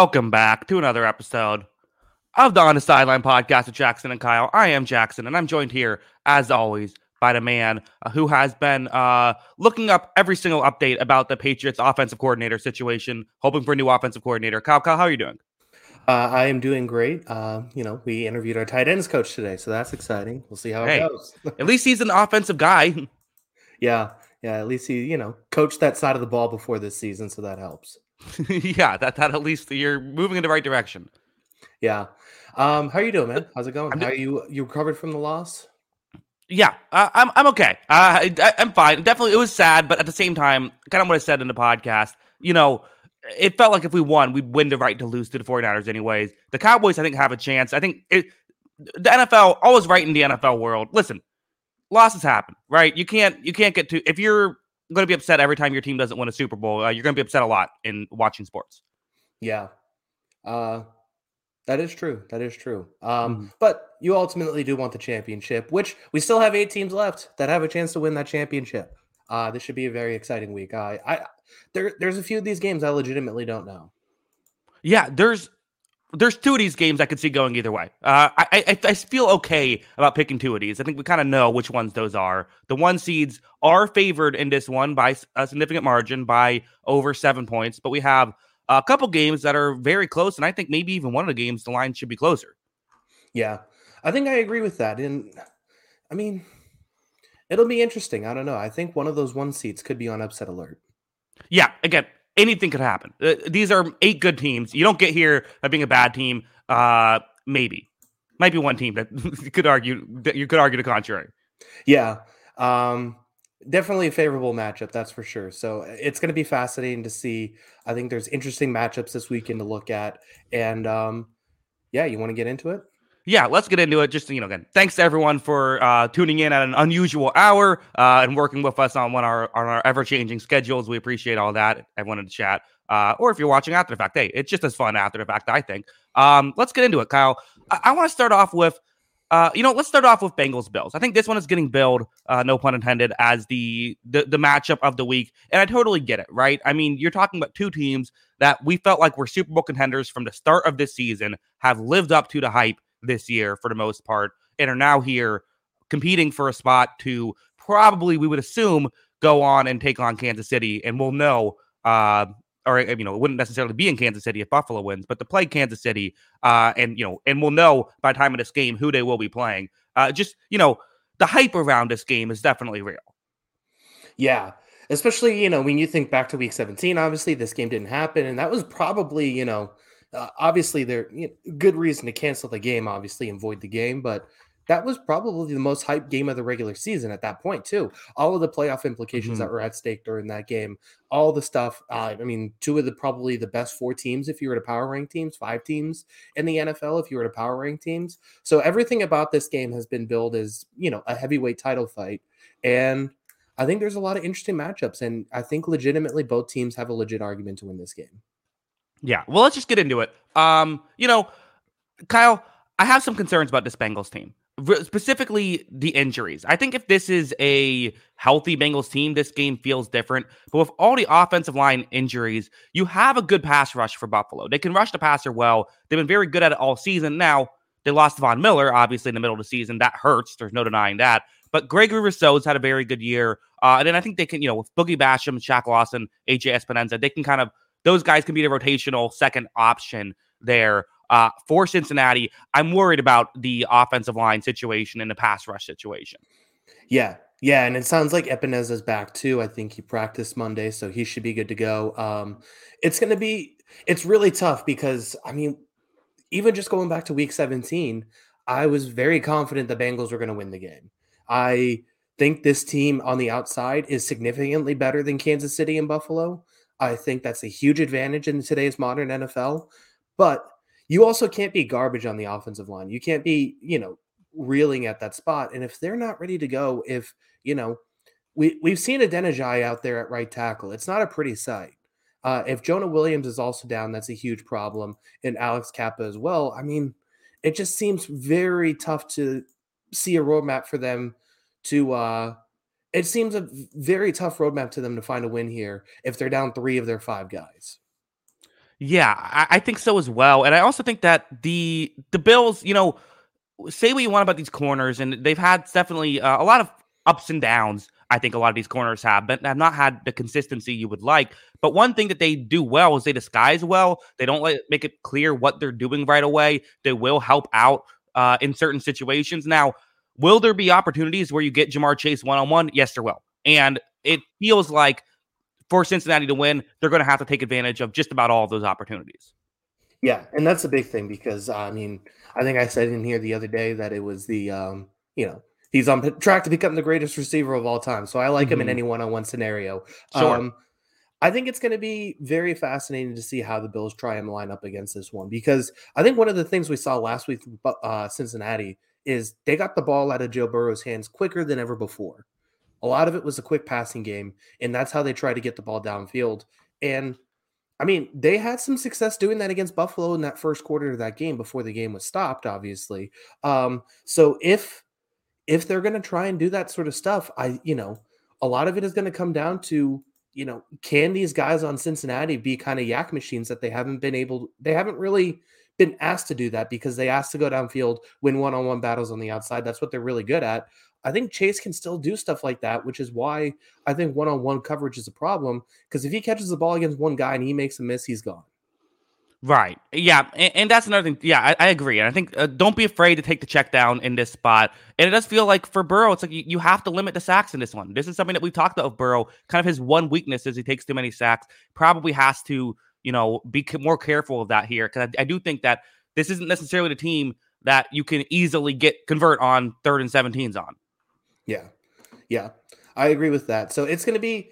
Welcome back to another episode of the On the Sideline podcast with Jackson and Kyle. I am Jackson, and I'm joined here, as always, by the man uh, who has been uh, looking up every single update about the Patriots offensive coordinator situation, hoping for a new offensive coordinator. Kyle, Kyle, how are you doing? Uh, I am doing great. Uh, you know, we interviewed our tight ends coach today, so that's exciting. We'll see how hey, it goes. at least he's an offensive guy. Yeah, yeah. At least he, you know, coached that side of the ball before this season, so that helps. yeah, that that at least you're moving in the right direction. Yeah. Um, how are you doing, man? How's it going? I'm how are you you recovered from the loss? Yeah, uh, I'm I'm okay. Uh, I, am fine. Definitely, it was sad, but at the same time, kind of what I said in the podcast. You know, it felt like if we won, we'd win the right to lose to the 49ers anyways. The Cowboys, I think, have a chance. I think it, the NFL always right in the NFL world. Listen, losses happen, right? You can't you can't get to if you're going to be upset every time your team doesn't win a Super Bowl. Uh, you're going to be upset a lot in watching sports. Yeah, uh, that is true. That is true. Um, mm-hmm. But you ultimately do want the championship, which we still have eight teams left that have a chance to win that championship. Uh, this should be a very exciting week. I, I there, there's a few of these games I legitimately don't know. Yeah, there's there's two of these games I could see going either way. Uh, I, I, I feel okay about picking two of these. I think we kind of know which ones those are. The one seeds are favored in this one by a significant margin, by over seven points. But we have a couple games that are very close, and I think maybe even one of the games the line should be closer. Yeah, I think I agree with that. And I mean, it'll be interesting. I don't know. I think one of those one seats could be on upset alert. Yeah, again, anything could happen. Uh, these are eight good teams. You don't get here by being a bad team. Uh, maybe might be one team that you could argue that you could argue the contrary. Yeah, um, definitely a favorable matchup. That's for sure. So it's going to be fascinating to see. I think there's interesting matchups this weekend to look at, and um, yeah, you want to get into it yeah, let's get into it. Just you know, again, thanks to everyone for uh, tuning in at an unusual hour uh, and working with us on one our on our ever changing schedules. We appreciate all that. Everyone in the chat, uh, or if you're watching after the fact, hey, it's just as fun after the fact. I think. Um, let's get into it, Kyle. I, I want to start off with. Uh, you know, let's start off with Bengals Bills. I think this one is getting billed, uh, no pun intended, as the, the the matchup of the week, and I totally get it. Right? I mean, you're talking about two teams that we felt like were Super Bowl contenders from the start of this season, have lived up to the hype, this year for the most part and are now here competing for a spot to probably we would assume go on and take on Kansas City and we'll know uh or you know it wouldn't necessarily be in Kansas City if Buffalo wins but to play Kansas City uh and you know and we'll know by the time of this game who they will be playing. Uh just you know the hype around this game is definitely real. Yeah especially you know when you think back to week 17 obviously this game didn't happen and that was probably you know uh, obviously, there you know, good reason to cancel the game, obviously, and void the game, but that was probably the most hyped game of the regular season at that point too. All of the playoff implications mm-hmm. that were at stake during that game, all the stuff. Uh, I mean, two of the probably the best four teams if you were to power rank teams, five teams in the NFL if you were to power rank teams. So everything about this game has been billed as you know a heavyweight title fight, and I think there's a lot of interesting matchups, and I think legitimately both teams have a legit argument to win this game. Yeah. Well, let's just get into it. Um, you know, Kyle, I have some concerns about this Bengals team, specifically the injuries. I think if this is a healthy Bengals team, this game feels different. But with all the offensive line injuries, you have a good pass rush for Buffalo. They can rush the passer well. They've been very good at it all season. Now, they lost Von Miller, obviously, in the middle of the season. That hurts. There's no denying that. But Gregory Rousseau's had a very good year. Uh, and then I think they can, you know, with Boogie Basham, Shaq Lawson, AJ Epenesa, they can kind of those guys can be the rotational second option there uh, for Cincinnati. I'm worried about the offensive line situation and the pass rush situation. Yeah. Yeah, and it sounds like Epenesa's back too. I think he practiced Monday, so he should be good to go. Um, it's going to be it's really tough because I mean, even just going back to Week 17, I was very confident the Bengals were going to win the game. I think this team on the outside is significantly better than Kansas City and Buffalo. I think that's a huge advantage in today's modern NFL. But you also can't be garbage on the offensive line. You can't be, you know, reeling at that spot. And if they're not ready to go, if, you know, we, we've seen Adeniji out there at right tackle, it's not a pretty sight. Uh, if Jonah Williams is also down, that's a huge problem. And Alex Cappa as well. I mean, it just seems very tough to see a roadmap for them to uh it seems a very tough roadmap to them to find a win here if they're down three of their five guys. Yeah, I, I think so as well. And I also think that the the Bills, you know, say what you want about these corners, and they've had definitely uh, a lot of ups and downs. I think a lot of these corners have, but have not had the consistency you would like. But one thing that they do well is they disguise well. They don't let, make it clear what they're doing right away. They will help out uh, in certain situations. Now, will there be opportunities where you get Ja'Marr Chase one on one? Yes, there will. And it feels like for Cincinnati to win, they're going to have to take advantage of just about all of those opportunities. Yeah, and that's a big thing because I mean, I think I said in here the other day that it was the um, you know, he's on track to become the greatest receiver of all time. So I like mm-hmm. him in mm-hmm. any one-on-one scenario. Sure. Um, I think it's going to be very fascinating to see how the Bills try and line up against this one because I think one of the things we saw last week, uh, Cincinnati, is they got the ball out of Joe Burrow's hands quicker than ever before. A lot of it was a quick passing game, and that's how they try to get the ball downfield. And I mean, they had some success doing that against Buffalo in that first quarter of that game before the game was stopped, obviously. Um, so if if they're going to try and do that sort of stuff, I you know, a lot of it is going to come down to you know, can these guys on Cincinnati be kind of YAC machines that they haven't been able, they haven't really been asked to do that because they asked to go downfield, win one on one battles on the outside. That's what they're really good at. I think Chase can still do stuff like that, which is why I think one on one coverage is a problem. Because if he catches the ball against one guy and he makes a miss, he's gone. Right. Yeah. And, and, that's another thing. Yeah, I, I agree. And I think uh, don't be afraid to take the check down in this spot. And it does feel like for Burrow, it's like you, you have to limit the sacks in this one. This is something that we've talked about of Burrow. Kind of his one weakness is he takes too many sacks. Probably has to, you know, be more careful of that here. Because I, I do think that this isn't necessarily the team that you can easily get convert on third and 17s on. Yeah. Yeah. I agree with that. So it's going to be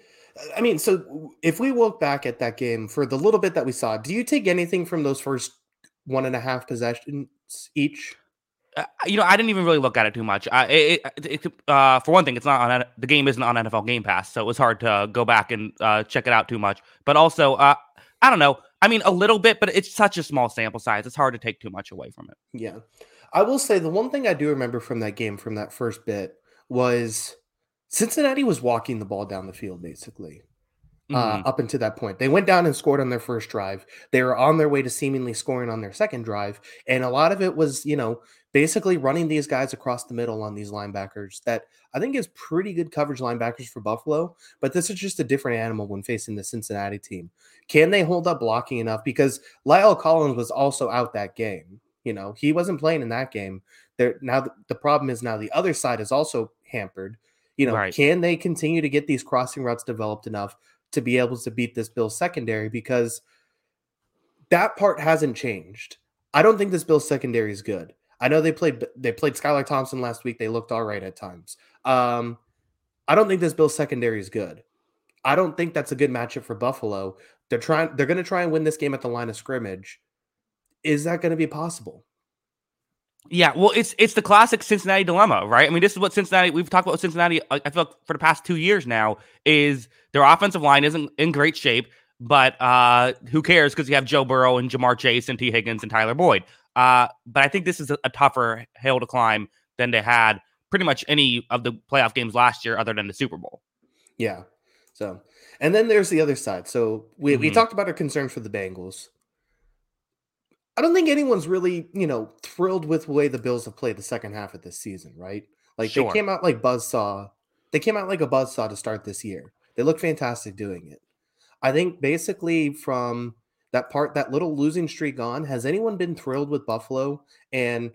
I mean, so if we look back at that game for the little bit that we saw, do you take anything from those first one and a half possessions each? Uh, you know, I didn't even really look at it too much. I, it, it, uh, for one thing, it's not on the game isn't on NFL Game Pass, so it was hard to go back and uh, check it out too much. But also, uh, I don't know. I mean, a little bit, but it's such a small sample size. It's hard to take too much away from it. Yeah, I will say the one thing I do remember from that game, from that first bit, was Cincinnati was walking the ball down the field basically. Uh, mm-hmm. up until that point. They went down and scored on their first drive. They were on their way to seemingly scoring on their second drive. And a lot of it was, you know, basically running these guys across the middle on these linebackers that I think is pretty good coverage linebackers for Buffalo. But this is just a different animal when facing the Cincinnati team. Can they hold up blocking enough? Because La'el Collins was also out that game. You know, he wasn't playing in that game. There now the problem is now the other side is also hampered you know, right. can they continue to get these crossing routes developed enough to be able to beat this Bills secondary? Because that part hasn't changed. I don't think this Bills secondary is good. I know they played they played Skylar Thompson last week. They looked all right at times. Um, I don't think this Bills secondary is good. I don't think that's a good matchup for Buffalo. They're trying they're going to try and win this game at the line of scrimmage. Is that going to be possible? Yeah, well, it's it's the classic Cincinnati dilemma, right? I mean, this is what Cincinnati we've talked about Cincinnati. I feel like for the past two years now is their offensive line isn't in great shape, but uh, who cares because you have Joe Burrow and Ja'Marr Chase and Tee Higgins and Tyler Boyd. Uh, but I think this is a, a tougher hill to climb than they had pretty much any of the playoff games last year, other than the Super Bowl. Yeah. So, and then there's the other side. So we mm-hmm. we talked about our concerns for the Bengals. I don't think anyone's really, you know, thrilled with the way the Bills have played the second half of this season, right? Like sure. they came out like buzzsaw. They came out like a buzzsaw to start this year. They look fantastic doing it. I think basically from that part, that little losing streak on, has anyone been thrilled with Buffalo? And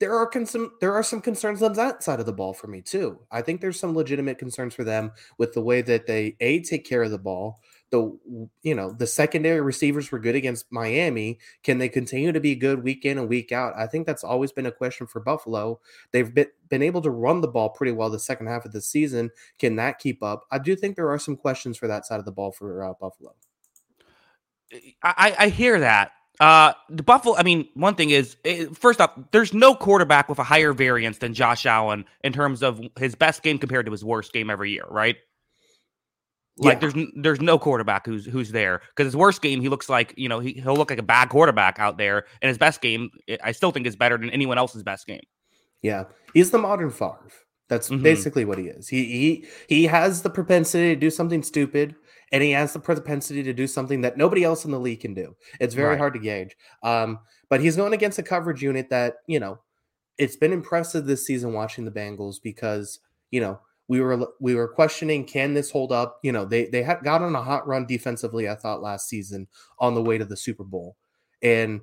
there are some there are some concerns on that side of the ball for me too. I think there's some legitimate concerns for them with the way that they a take care of the ball, the you know the secondary receivers were good against Miami. Can they continue to be good week in and week out? I think that's always been a question for Buffalo. They've been been able to run the ball pretty well the second half of the season. Can that keep up? I do think there are some questions for that side of the ball for uh, Buffalo. I, I hear that. Uh, the Buffalo. I mean, one thing is, eh, first off, there's no quarterback with a higher variance than Josh Allen in terms of his best game compared to his worst game every year, right? Like yeah. there's there's no quarterback who's who's there because his worst game he looks like you know he he'll look like a bad quarterback out there, and his best game eh, I still think is better than anyone else's best game. Yeah, he's the modern Favre. That's mm-hmm. basically what he is. He he he has the propensity to do something stupid, and he has the propensity to do something that nobody else in the league can do. It's very Right. hard to gauge. Um, but he's going against a coverage unit that you know it's been impressive this season watching the Bengals because you know we were we were questioning can this hold up. You know they they got on a hot run defensively. I thought last season on the way to the Super Bowl, and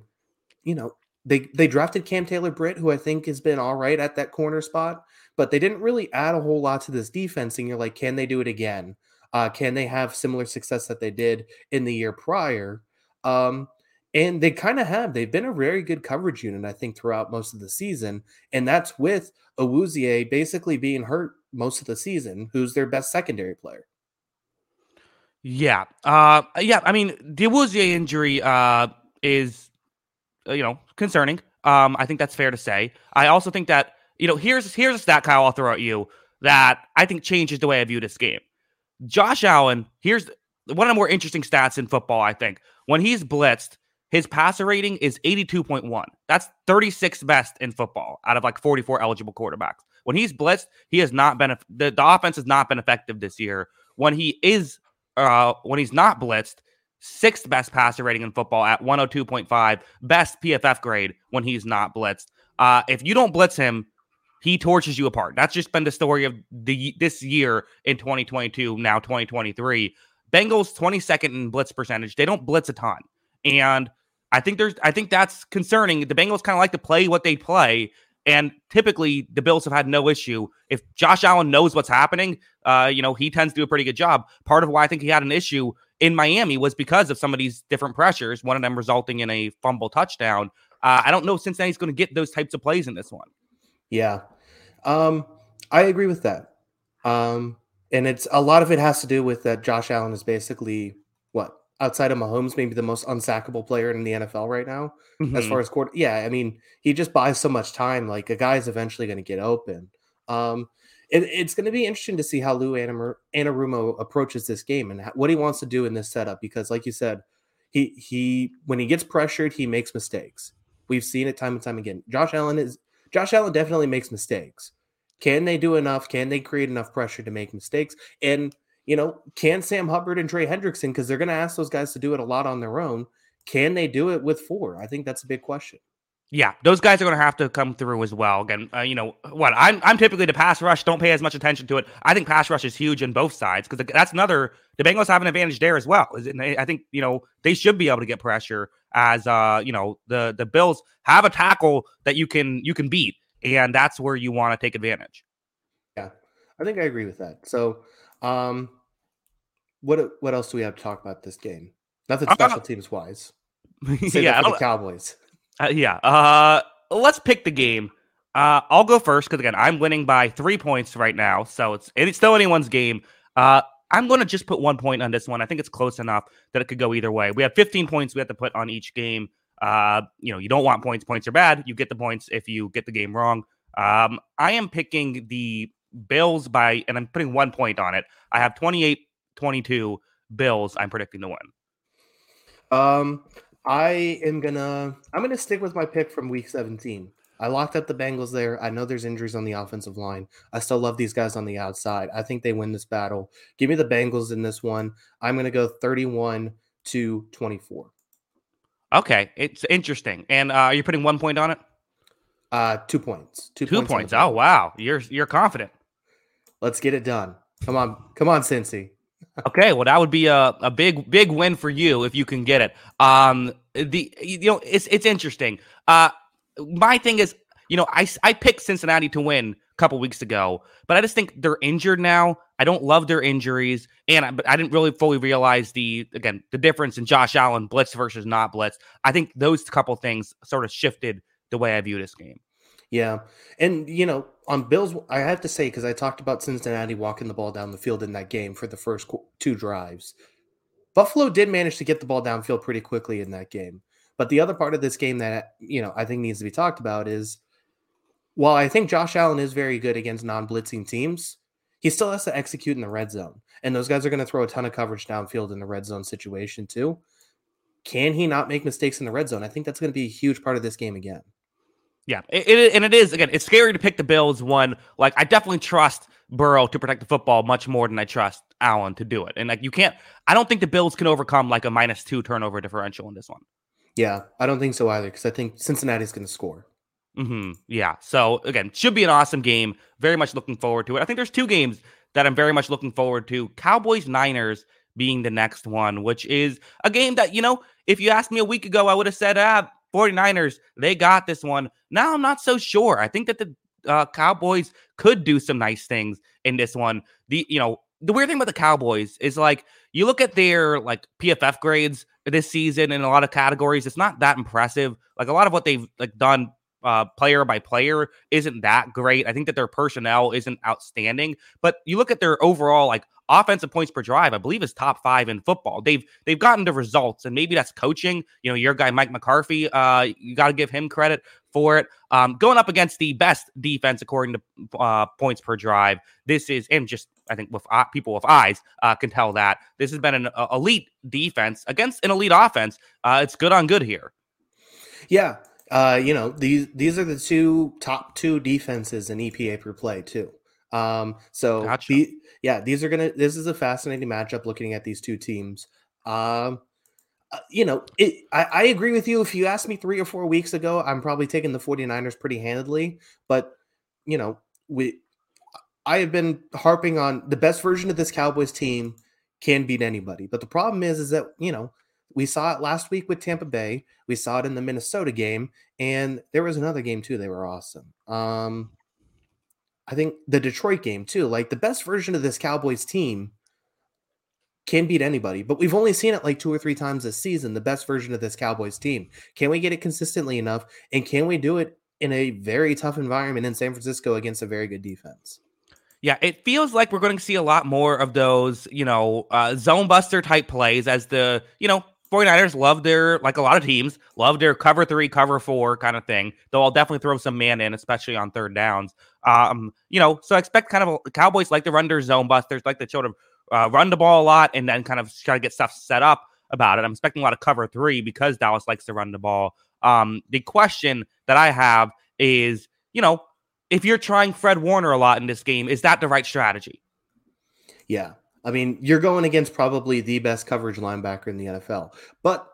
you know they they drafted Cam Taylor Britt, who I think has been all right at that corner spot, but they didn't really add a whole lot to this defense. And you're like, can they do it again? Uh, can they have similar success that they did in the year prior? Um, and they kind of have. They've been a very good coverage unit, I think, throughout most of the season. And that's with Awuzie basically being hurt most of the season, who's their best secondary player. Yeah. Uh yeah, I mean, the injury uh is uh, you know, concerning. Um I think that's fair to say. I also think that, you know, here's here's a stat Kyle I'll throw at you that I think changes the way I view this game. Josh Allen, here's one of the more interesting stats in football, I think. When he's blitzed, his passer rating is 82.1. That's 36th best in football out of like 44 eligible quarterbacks. When he's blitzed, he has not been the, the offense has not been effective this year. When he is uh when he's not blitzed, sixth best passer rating in football at 102.5, best PFF grade when he's not blitzed. Uh if you don't blitz him, he torches you apart. That's just been the story of the this year in 2022, now 2023. Bengals 22nd in blitz percentage. They don't blitz a ton. And I think there's I think that's concerning. The Bengals kind of like to play what they play. And typically the Bills have had no issue. If Josh Allen knows what's happening, uh, you know, he tends to do a pretty good job. Part of why I think he had an issue in Miami was because of some of these different pressures, one of them resulting in a fumble touchdown. Uh, I don't know if Cincinnati's going to get those types of plays in this one. Yeah. Um, I agree with that. Um, and it's a lot of it has to do with that Josh Allen is basically outside of Mahomes, maybe the most unsackable player in the NFL right now, as Mhm. far as court. Yeah, I mean, he just buys so much time. Like a guy's eventually going to get open. Um, it, it's going to be interesting to see how Lou Anarumo approaches this game and what he wants to do in this setup. Because, like you said, he he when he gets pressured, he makes mistakes. We've seen it time and time again. Josh Allen is Josh Allen definitely makes mistakes. Can they do enough? Can they create enough pressure to make mistakes? And you know, can Sam Hubbard and Trey Hendrickson, because they're going to ask those guys to do it a lot on their own, can they do it with four? I think that's a big question. Yeah, those guys are going to have to come through as well. Again, uh, you know what? I'm I'm typically the pass rush. Don't pay as much attention to it. I think pass rush is huge in both sides because that's another. The Bengals have an advantage there as well. Is it- and I think you know they should be able to get pressure as uh you know the the Bills have a tackle that you can you can beat, and that's where you want to take advantage. Yeah, I think I agree with that. So, um, what what else do we have to talk about this game? Nothing Uh, special teams wise. Yeah, the Cowboys. Uh, yeah. Uh, let's pick the game. Uh, I'll go first because again, I'm winning by three points right now, so it's it's still anyone's game. Uh, I'm going to just put one point on this one. I think it's close enough that it could go either way. We have 15 points we have to put on each game. Uh, you know, you don't want points. Points are bad. You get the points if you get the game wrong. Um, I am picking the Bills by, and I'm putting one point on it. I have 28 22 Bills. I'm predicting to win. Um, I am gonna I'm gonna stick with my pick from week 17. I locked up the Bengals there. I know there's injuries on the offensive line. I still love these guys on the outside. I think they win this battle. Give me the Bengals in this one. I'm gonna go 31 to 24. Okay, it's interesting. And uh, are you putting one point on it? Uh, two points. Two, Two points. points. Oh wow, you're you're confident. Let's get it done. Come on, come on, Cincy. Okay, well that would be a, a big big win for you if you can get it. Um, the you know it's it's interesting. Uh, my thing is you know I I picked Cincinnati to win a couple weeks ago, but I just think they're injured now. I don't love their injuries, and I, but I didn't really fully realize the again the difference in Josh Allen blitz versus not blitz. I think those couple things sort of shifted the way I view this game. Yeah. And, you know, on Bills, I have to say, because I talked about Cincinnati walking the ball down the field in that game for the first two drives. Buffalo did manage to get the ball downfield pretty quickly in that game. But the other part of this game that, you know, I think needs to be talked about is while I think Josh Allen is very good against non blitzing teams, he still has to execute in the red zone. And those guys are going to throw a ton of coverage downfield in the red zone situation, too. Can he not make mistakes in the red zone? I think that's going to be a huge part of this game again. Yeah, it, it, and it is again. It's scary to pick the Bills. One, like I definitely trust Burrow to protect the football much more than I trust Allen to do it. And like you can't, I don't think the Bills can overcome like a minus two turnover differential in this one. Yeah, I don't think so either because I think Cincinnati's going to score. Mm-hmm. Yeah. So again, should be an awesome game. Very much looking forward to it. I think there's two games that I'm very much looking forward to. Cowboys Niners being the next one, which is a game that, you know, if you asked me a week ago, I would have said, ah, 49ers, they got this one. Now I'm not so sure. I think that the uh, Cowboys could do some nice things in this one. The, you know, the weird thing about the Cowboys is like you look at their like PFF grades this season in a lot of categories, it's not that impressive. Like a lot of what they've like done uh, player by player isn't that great. I think that their personnel isn't outstanding, but you look at their overall like offensive points per drive, I believe is top five in football. They've they've gotten the results, and maybe that's coaching. You know, your guy Mike McCarthy, uh, you got to give him credit for it. Um, going up against the best defense according to uh, points per drive, this is and just I think with uh, people with eyes uh, can tell that this has been an uh, elite defense against an elite offense. Uh, it's good on good here. Yeah, uh, you know these these are the two top two defenses in EPA per play too. Um, so gotcha. the, yeah, these are gonna. This is a fascinating matchup. Looking at these two teams, um, uh, you know, it, I, I agree with you. If you asked me three or four weeks ago, I'm probably taking the 49ers pretty handedly. But you know, we I have been harping on the best version of this Cowboys team can beat anybody. But the problem is, is that you know we saw it last week with Tampa Bay. We saw it in the Minnesota game, and there was another game too. They were awesome. Um, I think the Detroit game too. Like the best version of this Cowboys team can beat anybody, but we've only seen it like two or three times this season. The best version of this Cowboys team. Can we get it consistently enough? And can we do it in a very tough environment in San Francisco against a very good defense? Yeah, it feels like we're going to see a lot more of those, you know, uh, zone buster type plays as the, you know, 49ers love their, like a lot of teams, love their cover three, cover four kind of thing. Though I'll definitely throw some man in, especially on third downs. Um, you know, so I expect kind of a, Cowboys like to run their zone busters, like to sort uh, run the ball a lot and then kind of try to get stuff set up about it. I'm expecting a lot of cover three because Dallas likes to run the ball. Um, the question that I have is, you know, if you're trying Fred Warner a lot in this game, is that the right strategy? Yeah, I mean, you're going against probably the best coverage linebacker in the NFL. But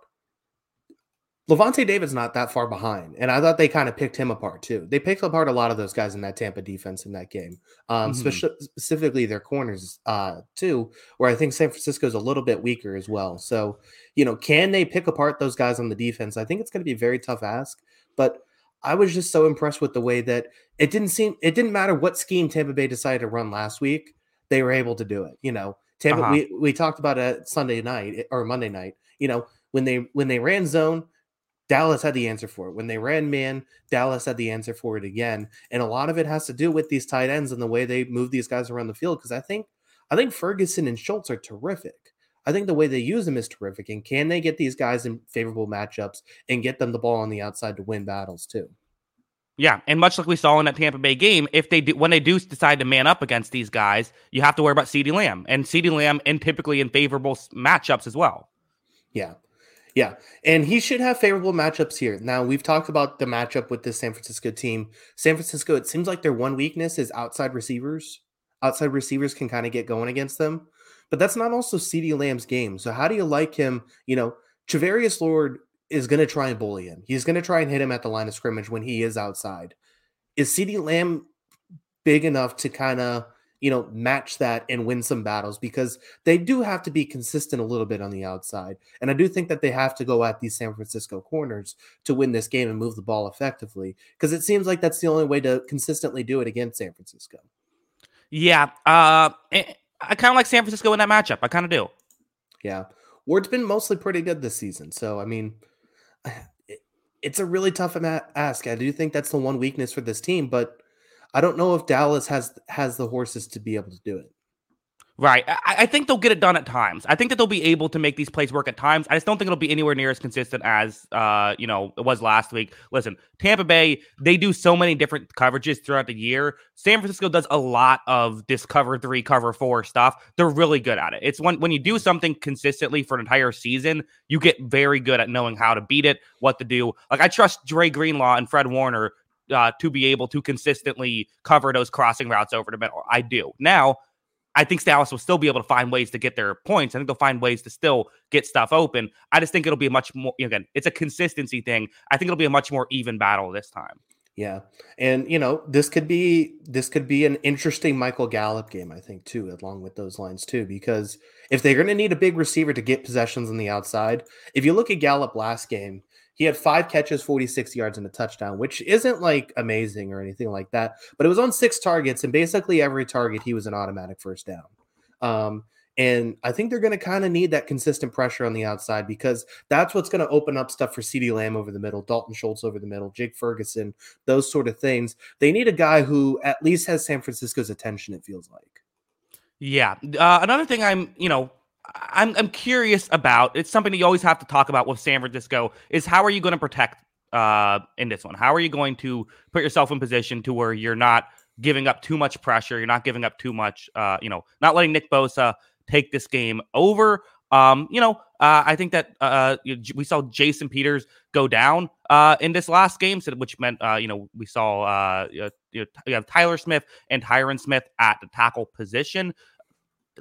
Lavonte David's not that far behind. And I thought they kind of picked him apart too. They picked apart a lot of those guys in that Tampa defense in that game, um, mm-hmm. spe- specifically their corners uh, too, where I think San Francisco is a little bit weaker as well. So, you know, can they pick apart those guys on the defense? I think it's going to be a very tough ask. But I was just so impressed with the way that it didn't seem, it didn't matter what scheme Tampa Bay decided to run last week they were able to do it. You know, Tampa. Uh-huh. We we talked about it Sunday night eh, or Monday night. You know, when they when they ran zone, Dallas had the answer for it. When they ran man, Dallas had the answer for it again. And a lot of it has to do with these tight ends and the way they move these guys around the field. Because I think I think Ferguson and Schultz are terrific. I think the way they use them is terrific. And can they get these guys in favorable matchups and get them the ball on the outside to win battles too? Yeah, and much like we saw in that Tampa Bay game, if they do when they do decide to man up against these guys, you have to worry about CeeDee Lamb and CeeDee Lamb in typically in favorable matchups as well. Yeah. Yeah, and he should have favorable matchups here. Now, we've talked about the matchup with this San Francisco team. San Francisco, it seems like their one weakness is outside receivers. Outside receivers can kind of get going against them, but that's not also CeeDee Lamb's game. So, how do you like him? You know, Charvarius Ward is going to try and bully him. He's going to try and hit him at the line of scrimmage when he is outside. Is CeeDee Lamb big enough to kind of, you know, match that and win some battles? Because they do have to be consistent a little bit on the outside. And I do think that they have to go at these San Francisco corners to win this game and move the ball effectively. Because it seems like that's the only way to consistently do it against San Francisco. Yeah. Uh, eh, I kind of like San Francisco in that matchup. I kind of do. Yeah. Ward's been mostly pretty good this season. So, I mean, it's a really tough ask. I do think that's the one weakness for this team, but I don't know if Dallas has has the horses to be able to do it. Right. I, I, think they'll get it done at times. I think that they'll be able to make these plays work at times. I just don't think it'll be anywhere near as consistent as uh, you know, it was last week. Listen, Tampa Bay, they do so many different coverages throughout the year. San Francisco does a lot of this cover three, cover four stuff. They're really good at it. It's when when you do something consistently for an entire season, you get very good at knowing how to beat it, what to do. Like I trust Dre Greenlaw and Fred Warner uh, to be able to consistently cover those crossing routes over the middle. I do. Now, I think Dallas will still be able to find ways to get their points. I think they'll find ways to still get stuff open. I just think it'll be a much more again, it's a consistency thing. I think it'll be a much more even battle this time. Yeah. And you know, this could be this could be an interesting Michael Gallup game, I think, too, along with those lines too, because if they're going to need a big receiver to get possessions on the outside, if you look at Gallup last game, he had five catches, 46 yards, and a touchdown, which isn't like amazing or anything like that, but it was on six targets, and basically every target he was an automatic first down. Um, and I think they're going to kind of need that consistent pressure on the outside because that's what's going to open up stuff for CeeDee Lamb over the middle, Dalton Schultz over the middle, Jake Ferguson, those sort of things. They need a guy who at least has San Francisco's attention, it feels like. Yeah. Uh, another thing I'm, you know, I'm, I'm curious about, it's something you always have to talk about with San Francisco, is how are you going to protect uh, in this one? How are you going to put yourself in position to where you're not giving up too much pressure, you're not giving up too much, uh, you know, not letting Nick Bosa take this game over. Um, you know, uh, I think that uh, we saw Jason Peters go down uh, in this last game, which meant uh, you know we saw uh, you know, Tyler Smith and Tyron Smith at the tackle position.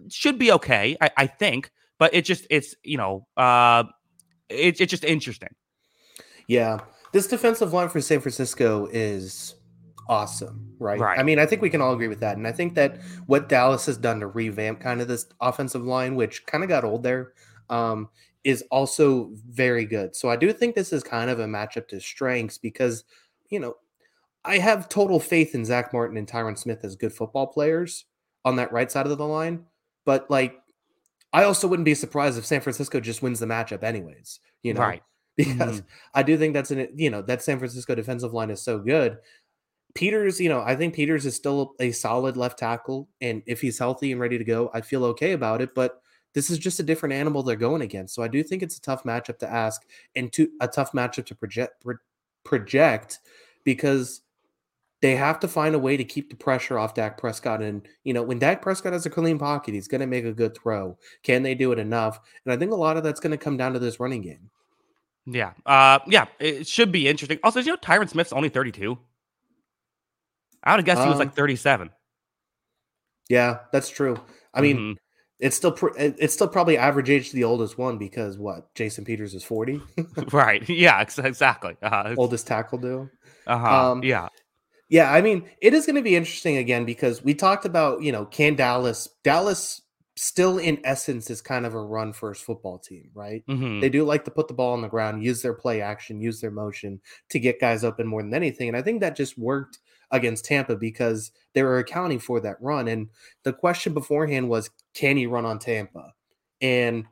Should be okay, I, I think, but it just it's you know uh, it's it's just interesting. Yeah, this defensive line for San Francisco is awesome, right? Right. I mean, I think we can all agree with that. And I think that what Dallas has done to revamp kind of this offensive line, which kind of got old there, um, is also very good. So I do think this is kind of a matchup to strengths because, you know, I have total faith in Zach Martin and Tyron Smith as good football players on that right side of the line. But like, I also wouldn't be surprised if San Francisco just wins the matchup anyways, you know? Right. Because mm-hmm. I do think that's an, you know, that San Francisco defensive line is so good Peters, you know, I think Peters is still a solid left tackle. And if he's healthy and ready to go, I feel okay about it. But this is just a different animal they're going against. So I do think it's a tough matchup to ask and to a tough matchup to project pro- project because they have to find a way to keep the pressure off Dak Prescott. And, you know, when Dak Prescott has a clean pocket, he's going to make a good throw. Can they do it enough? And I think a lot of that's going to come down to this running game. Yeah. Uh, yeah. It should be interesting. Also, you know, Tyron Smith's only 32. I would have guessed um, he was like um 37. Yeah, that's true. I mean, mm-hmm. it's still pr- it's still probably average age to the oldest one because what Jason Peters is 40. right. Yeah. Exactly. Uh-huh. Oldest tackle do. Uh huh. Um, yeah. Yeah, I mean, it is going to be interesting again because we talked about, you know, can Dallas Dallas still in essence is kind of a run first football team, right? Mm-hmm. They do like to put the ball on the ground, use their play action, use their motion to get guys open more than anything. And I think that just worked against Tampa because they were accounting for that run. And the question beforehand was, can you run on Tampa? And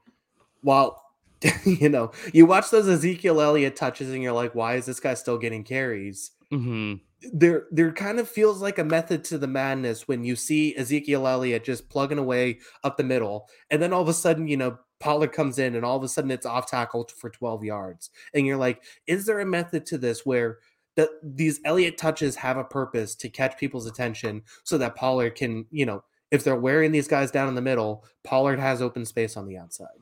while you know, you watch those Ezekiel Elliott touches and you're like, why is this guy still getting carries? Mm-hmm. There, there kind of feels like a method to the madness when you see Ezekiel Elliott just plugging away up the middle, and then all of a sudden, you know, Pollard comes in, and all of a sudden it's off tackle for 12 yards, and you're like, is there a method to this where that these Elliott touches have a purpose to catch people's attention so that Pollard can, you know, if they're wearing these guys down in the middle, Pollard has open space on the outside.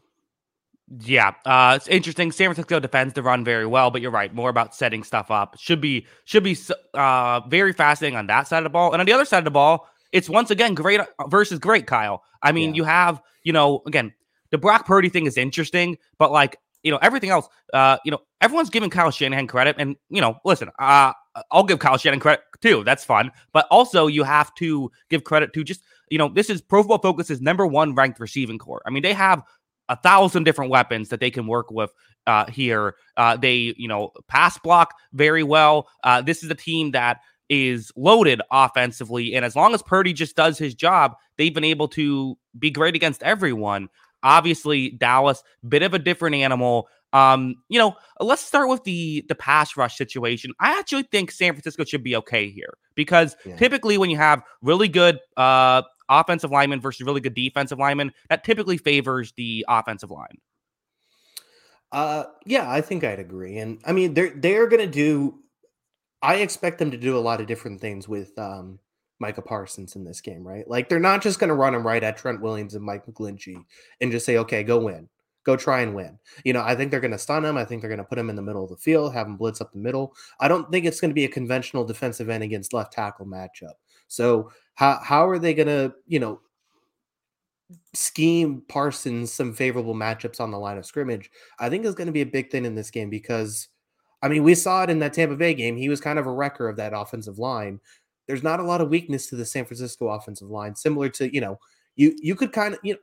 Yeah, uh, it's interesting. San Francisco defends the run very well, but you're right. More about setting stuff up. Should be should be uh, very fascinating on that side of the ball, and on the other side of the ball, it's once again great uh, versus great. Kyle. I mean, yeah. you have you know again the Brock Purdy thing is interesting, but like you know, everything else, uh, you know, everyone's giving Kyle Shanahan credit. And, you know, listen, uh, I'll give Kyle Shanahan credit too. That's fun. But also, you have to give credit to just, you know, this is Pro Football Focus's number one ranked receiving core. I mean, they have a thousand different weapons that they can work with uh, here. Uh, they, you know, pass block very well. Uh, this is a team that is loaded offensively. And as long as Purdy just does his job, they've been able to be great against everyone. Obviously, Dallas, bit of a different animal. Um, you know, let's start with the the pass rush situation. I actually think San Francisco should be okay here because yeah. typically when you have really good uh offensive lineman versus really good defensive lineman, that typically favors the offensive line. Uh yeah, I think I'd agree. And I mean they're they're gonna do I expect them to do a lot of different things with um Micah Parsons in this game, right? Like they're not just to run him right at Trent Williams and Mike McGlinchey and just say, okay, go win, go try and win. You know, I think they're to stun him. I think they're to put him in the middle of the field, have him blitz up the middle. I don't think it's to be a conventional defensive end against left tackle matchup. So how how are they going to, you know, scheme Parsons some favorable matchups on the line of scrimmage, I think is going to be a big thing in this game because, I mean, we saw it in that Tampa Bay game. He was kind of a wrecker of that offensive line. There's not a lot of weakness to the San Francisco offensive line, similar to you know, you you could kind of you know,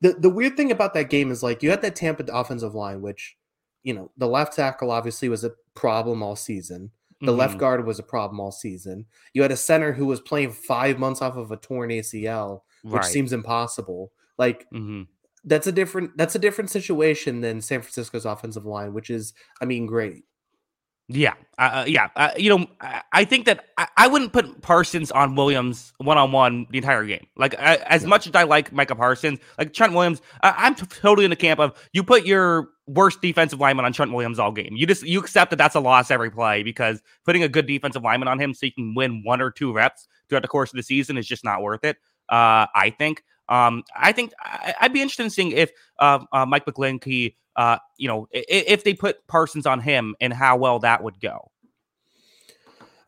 the the weird thing about that game is like you had that Tampa offensive line, which you know the left tackle obviously was a problem all season. The mm-hmm. left guard was a problem all season. You had a center who was playing five months off of a torn ACL, which right. seems impossible. Like mm-hmm. that's a different that's a different situation than San Francisco's offensive line, which is, I mean, great. Yeah, uh, yeah. Uh, you know, I, think that I, I, wouldn't put Parsons on Williams one on one the entire game. Like I, as yeah. much as I like Micah Parsons, like Trent Williams, I'm t- totally in the camp of you put your worst defensive lineman on Trent Williams all game. You just you accept that that's a loss every play because putting a good defensive lineman on him so you can win one or two reps throughout the course of the season is just not worth it. Uh, I think. Um, I think I, would be interested in seeing if uh, uh, Mike McGlinchey, uh, you know, if, if they put Parsons on him and how well that would go.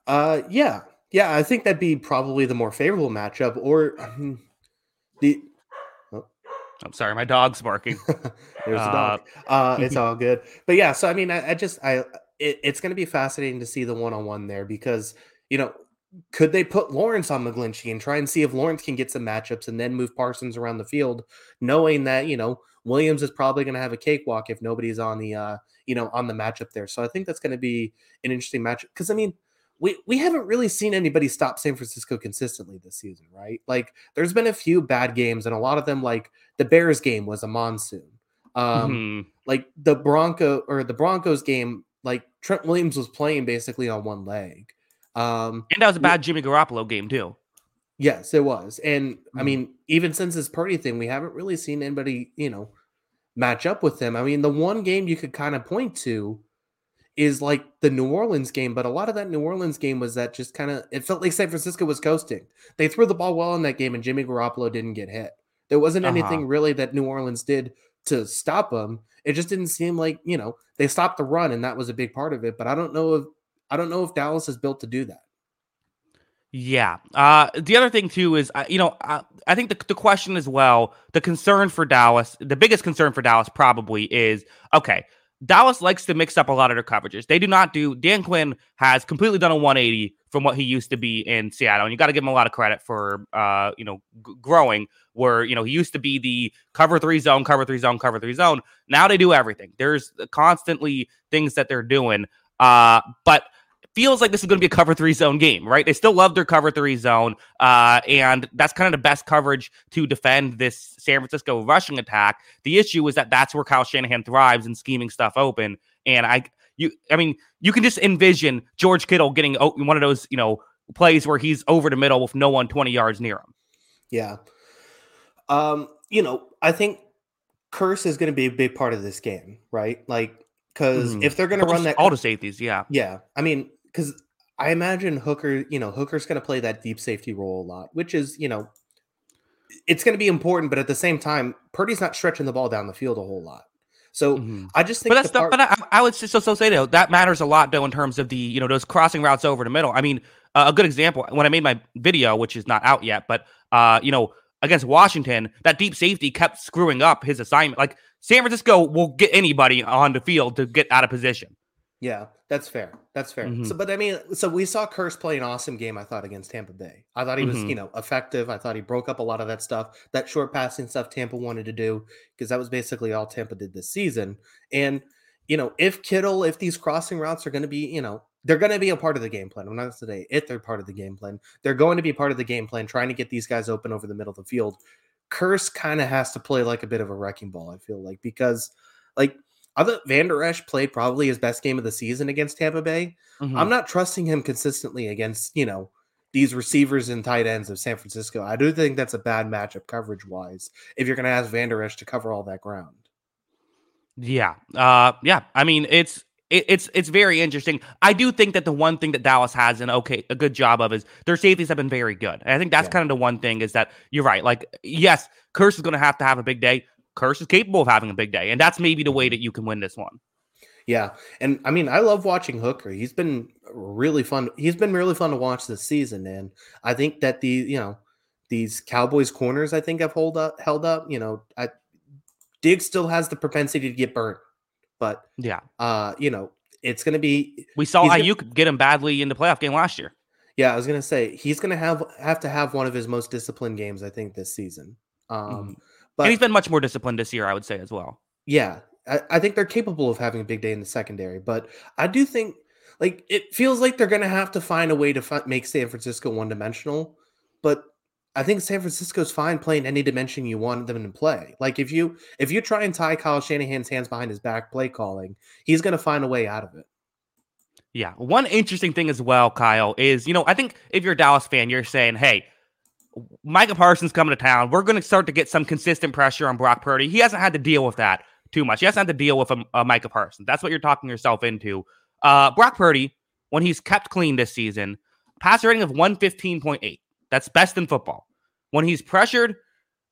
Uh, yeah, yeah, I think that'd be probably the more favorable matchup. Or um, the I'm sorry, my dog's barking. There's a dog. Uh, uh it's all good. But yeah, so I mean, I, I just I it, it's going to be fascinating to see the one on one there because you know could they put Lawrence on McGlinchey and try and see if Lawrence can get some matchups and then move Parsons around the field, knowing that you know Williams is probably going to have a cakewalk if nobody's on the uh you know on the matchup there. So I think that's going to be an interesting matchup because I mean we we haven't really seen anybody stop San Francisco consistently this season, right? Like there's been a few bad games, and a lot of them, like the Bears game, was a monsoon. Um, mm-hmm. like the Bronco or the Broncos game, like Trent Williams was playing basically on one leg. Um, and that was a bad Jimmy Garoppolo game too. Yes, it was. And. I mean, even since this Purdy thing, we haven't really seen anybody, you know, match up with him. I mean, the one game you could kind of point to is like the New Orleans game, but a lot of that New Orleans game was that just kind of it felt like San Francisco was coasting. They threw the ball well in that game, and Jimmy Garoppolo didn't get hit. There wasn't uh-huh. anything really that New Orleans did to stop them. It just didn't seem like you know they stopped the run, and that was a big part of it. But I don't know if I don't know if Dallas is built to do that. Yeah. Uh, the other thing too is, uh, you know, uh, I think the, the question as well, the concern for Dallas, the biggest concern for Dallas probably is, okay, Dallas likes to mix up a lot of their coverages. They do not do. Dan Quinn has completely done a 180 from what he used to be in Seattle, and you got to give him a lot of credit for, uh, you know, g- growing. Where you know he used to be the cover three zone, cover three zone, cover three zone. Now they do everything. There's constantly things that they're doing, uh, but feels like this is going to be a cover three zone game, right? They still love their cover three zone. Uh, and that's kind of the best coverage to defend this San Francisco rushing attack. The issue is that that's where Kyle Shanahan thrives in scheming stuff open. And I, you, I mean, you can just envision George Kittle getting one of those, you know, plays where he's over the middle with no one 20 yards near him. Yeah. Um, you know, I think Kearse is going to be a big part of this game, right? Like, because mm. if they're going to run that, all the safeties, yeah, yeah. I mean, because I imagine Hooker, you know, Hooker's going to play that deep safety role a lot, which is, you know, it's going to be important, but at the same time, Purdy's not stretching the ball down the field a whole lot. So mm-hmm. I just think, but that's the, part- but I, I, would so so say though that matters a lot though in terms of the you know those crossing routes over the middle. I mean, uh, a good example when I made my video, which is not out yet, but uh, you know, against Washington, that deep safety kept screwing up his assignment. Like San Francisco will get anybody on the field to get out of position. Yeah, that's fair. That's fair. Mm-hmm. So, but I mean, so we saw Kearse play an awesome game. I thought against Tampa Bay. I thought he was, mm-hmm. you know, effective. I thought he broke up a lot of that stuff, that short passing stuff Tampa wanted to do, because that was basically all Tampa did this season. And you know, if Kittle, if these crossing routes are going to be, you know, they're going to be a part of the game plan. I'm not today if they're part of the game plan. They're going to be part of the game plan, trying to get these guys open over the middle of the field. Kearse kind of has to play like a bit of a wrecking ball. I feel like because, like I thought Vander Esch played probably his best game of the season against Tampa Bay. Mm-hmm. I'm not trusting him consistently against, you know, these receivers and tight ends of San Francisco. I do think that's a bad matchup coverage wise if you're going to ask Vander Esch to cover all that ground. Yeah. Uh yeah, I mean it's it's it's very interesting. I do think that the one thing that Dallas has an okay a good job of is their safeties have been very good. And I think that's yeah. kind of the one thing is that you're right. Like yes, Kearse is going to have to have a big day. Kearse is capable of having a big day, and that's maybe the way that you can win this one. Yeah, and I mean, I love watching Hooker. He's been really fun. He's been really fun to watch this season, and I think that the you know these Cowboys corners, I think, have hold up held up. You know, I, Diggs still has the propensity to get burnt, but yeah, uh, you know, it's going to be. We saw Aiyuk gonna, get him badly in the playoff game last year. Yeah, I was going to say he's going to have have to have one of his most disciplined games, I think, this season. Um, mm-hmm. But and he's been much more disciplined this year, I would say as well. Yeah, I, I think they're capable of having a big day in the secondary, but I do think like it feels like they're going to have to find a way to fi- make San Francisco one dimensional. But I think San Francisco's fine playing any dimension you want them to play. Like if you if you try and tie Kyle Shanahan's hands behind his back play calling, he's going to find a way out of it. Yeah. One interesting thing as well, Kyle, is you know I think if you're a Dallas fan, you're saying, hey. Micah Parsons coming to town. We're going to start to get some consistent pressure on Brock Purdy. He hasn't had to deal with that too much. He hasn't had to deal with a, a Micah Parsons. That's what you're talking yourself into. Uh, Brock Purdy, when he's kept clean this season, passer rating of 115.8. That's best in football. When he's pressured,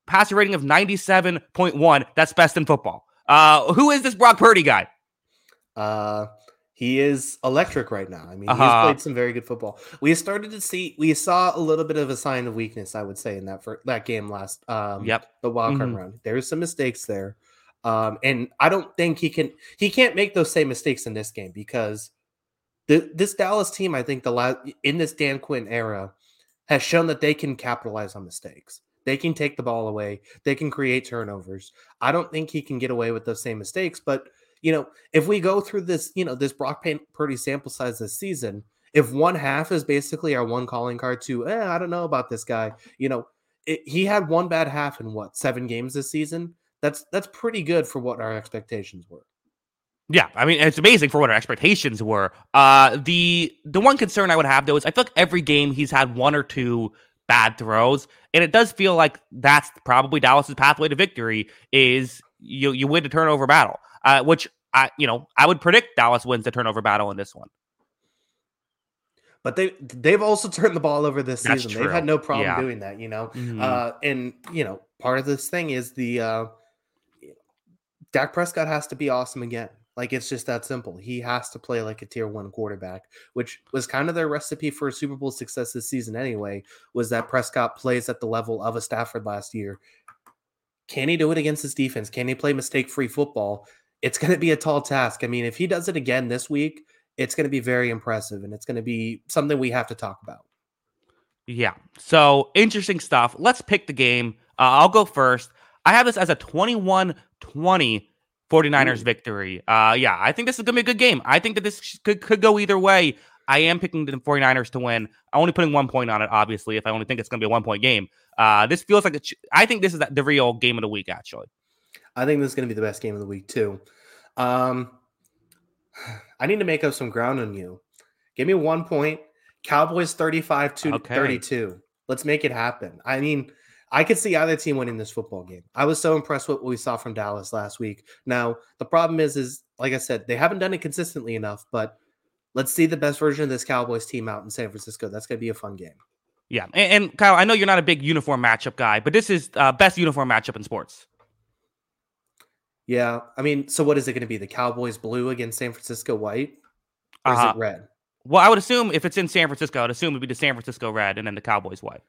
passer rating of 97.1. That's best in football. Uh, who is this Brock Purdy guy? Uh, he is electric right now. I mean, uh-huh. he's played some very good football. We started to see, we saw a little bit of a sign of weakness, I would say, in that for that game last. Um, yep. The wild card mm-hmm. round. There's some mistakes there, um, and I don't think he can. He can't make those same mistakes in this game because the this Dallas team, I think, the last in this Dan Quinn era, has shown that they can capitalize on mistakes. They can take the ball away. They can create turnovers. I don't think he can get away with those same mistakes, but you know, if we go through this, you know, this Brock Purdy sample size this season, if one half is basically our one calling card to, eh, I don't know about this guy, you know, it, he had one bad half in what seven games this season. That's that's pretty good for what our expectations were. Yeah, I mean it's amazing for what our expectations were. Uh, the the one concern I would have though is I feel like every game he's had one or two bad throws, and it does feel like that's probably Dallas's pathway to victory is you you win the turnover battle uh, which I, you know, I would predict Dallas wins the turnover battle in this one. But they they've also turned the ball over this That's season. True. They've had no problem yeah. doing that, you know. Mm-hmm. Uh, and you know, part of this thing is the uh, Dak Prescott has to be awesome again. Like it's just that simple. He has to play like a tier one quarterback, which was kind of their recipe for Super Bowl success this season anyway. Was that Prescott plays at the level of a Stafford last year? Can he do it against his defense? Can he play mistake free football? It's going to be a tall task. I mean, if he does it again this week, it's going to be very impressive and it's going to be something we have to talk about. Yeah. So interesting stuff. Let's pick the game. Uh, I'll go first. I have this as a 21 20 49ers Ooh. victory. Uh, yeah, I think this is going to be a good game. I think that this could, could go either way. I am picking the 49ers to win. I'm only putting one point on it, obviously, if I only think it's going to be a one point game. Uh, this feels like, I think this is the real game of the week, actually. I think this is going to be the best game of the week too. Um, I need to make up some ground on you. Give me one point. Cowboys 35 to okay. 32. Let's make it happen. I mean, I could see either team winning this football game. I was so impressed with what we saw from Dallas last week. Now, the problem is, is like I said, they haven't done it consistently enough, but let's see the best version of this Cowboys team out in San Francisco. That's going to be a fun game. Yeah. And, and, Kyle, I know you're not a big uniform matchup guy, but this is uh, best uniform matchup in sports. Yeah, I mean, so what is it going to be? The Cowboys blue against San Francisco white, or uh-huh. is it uh-huh. red? Well, I would assume if it's in San Francisco, I'd assume it'd be the San Francisco red and then the Cowboys white.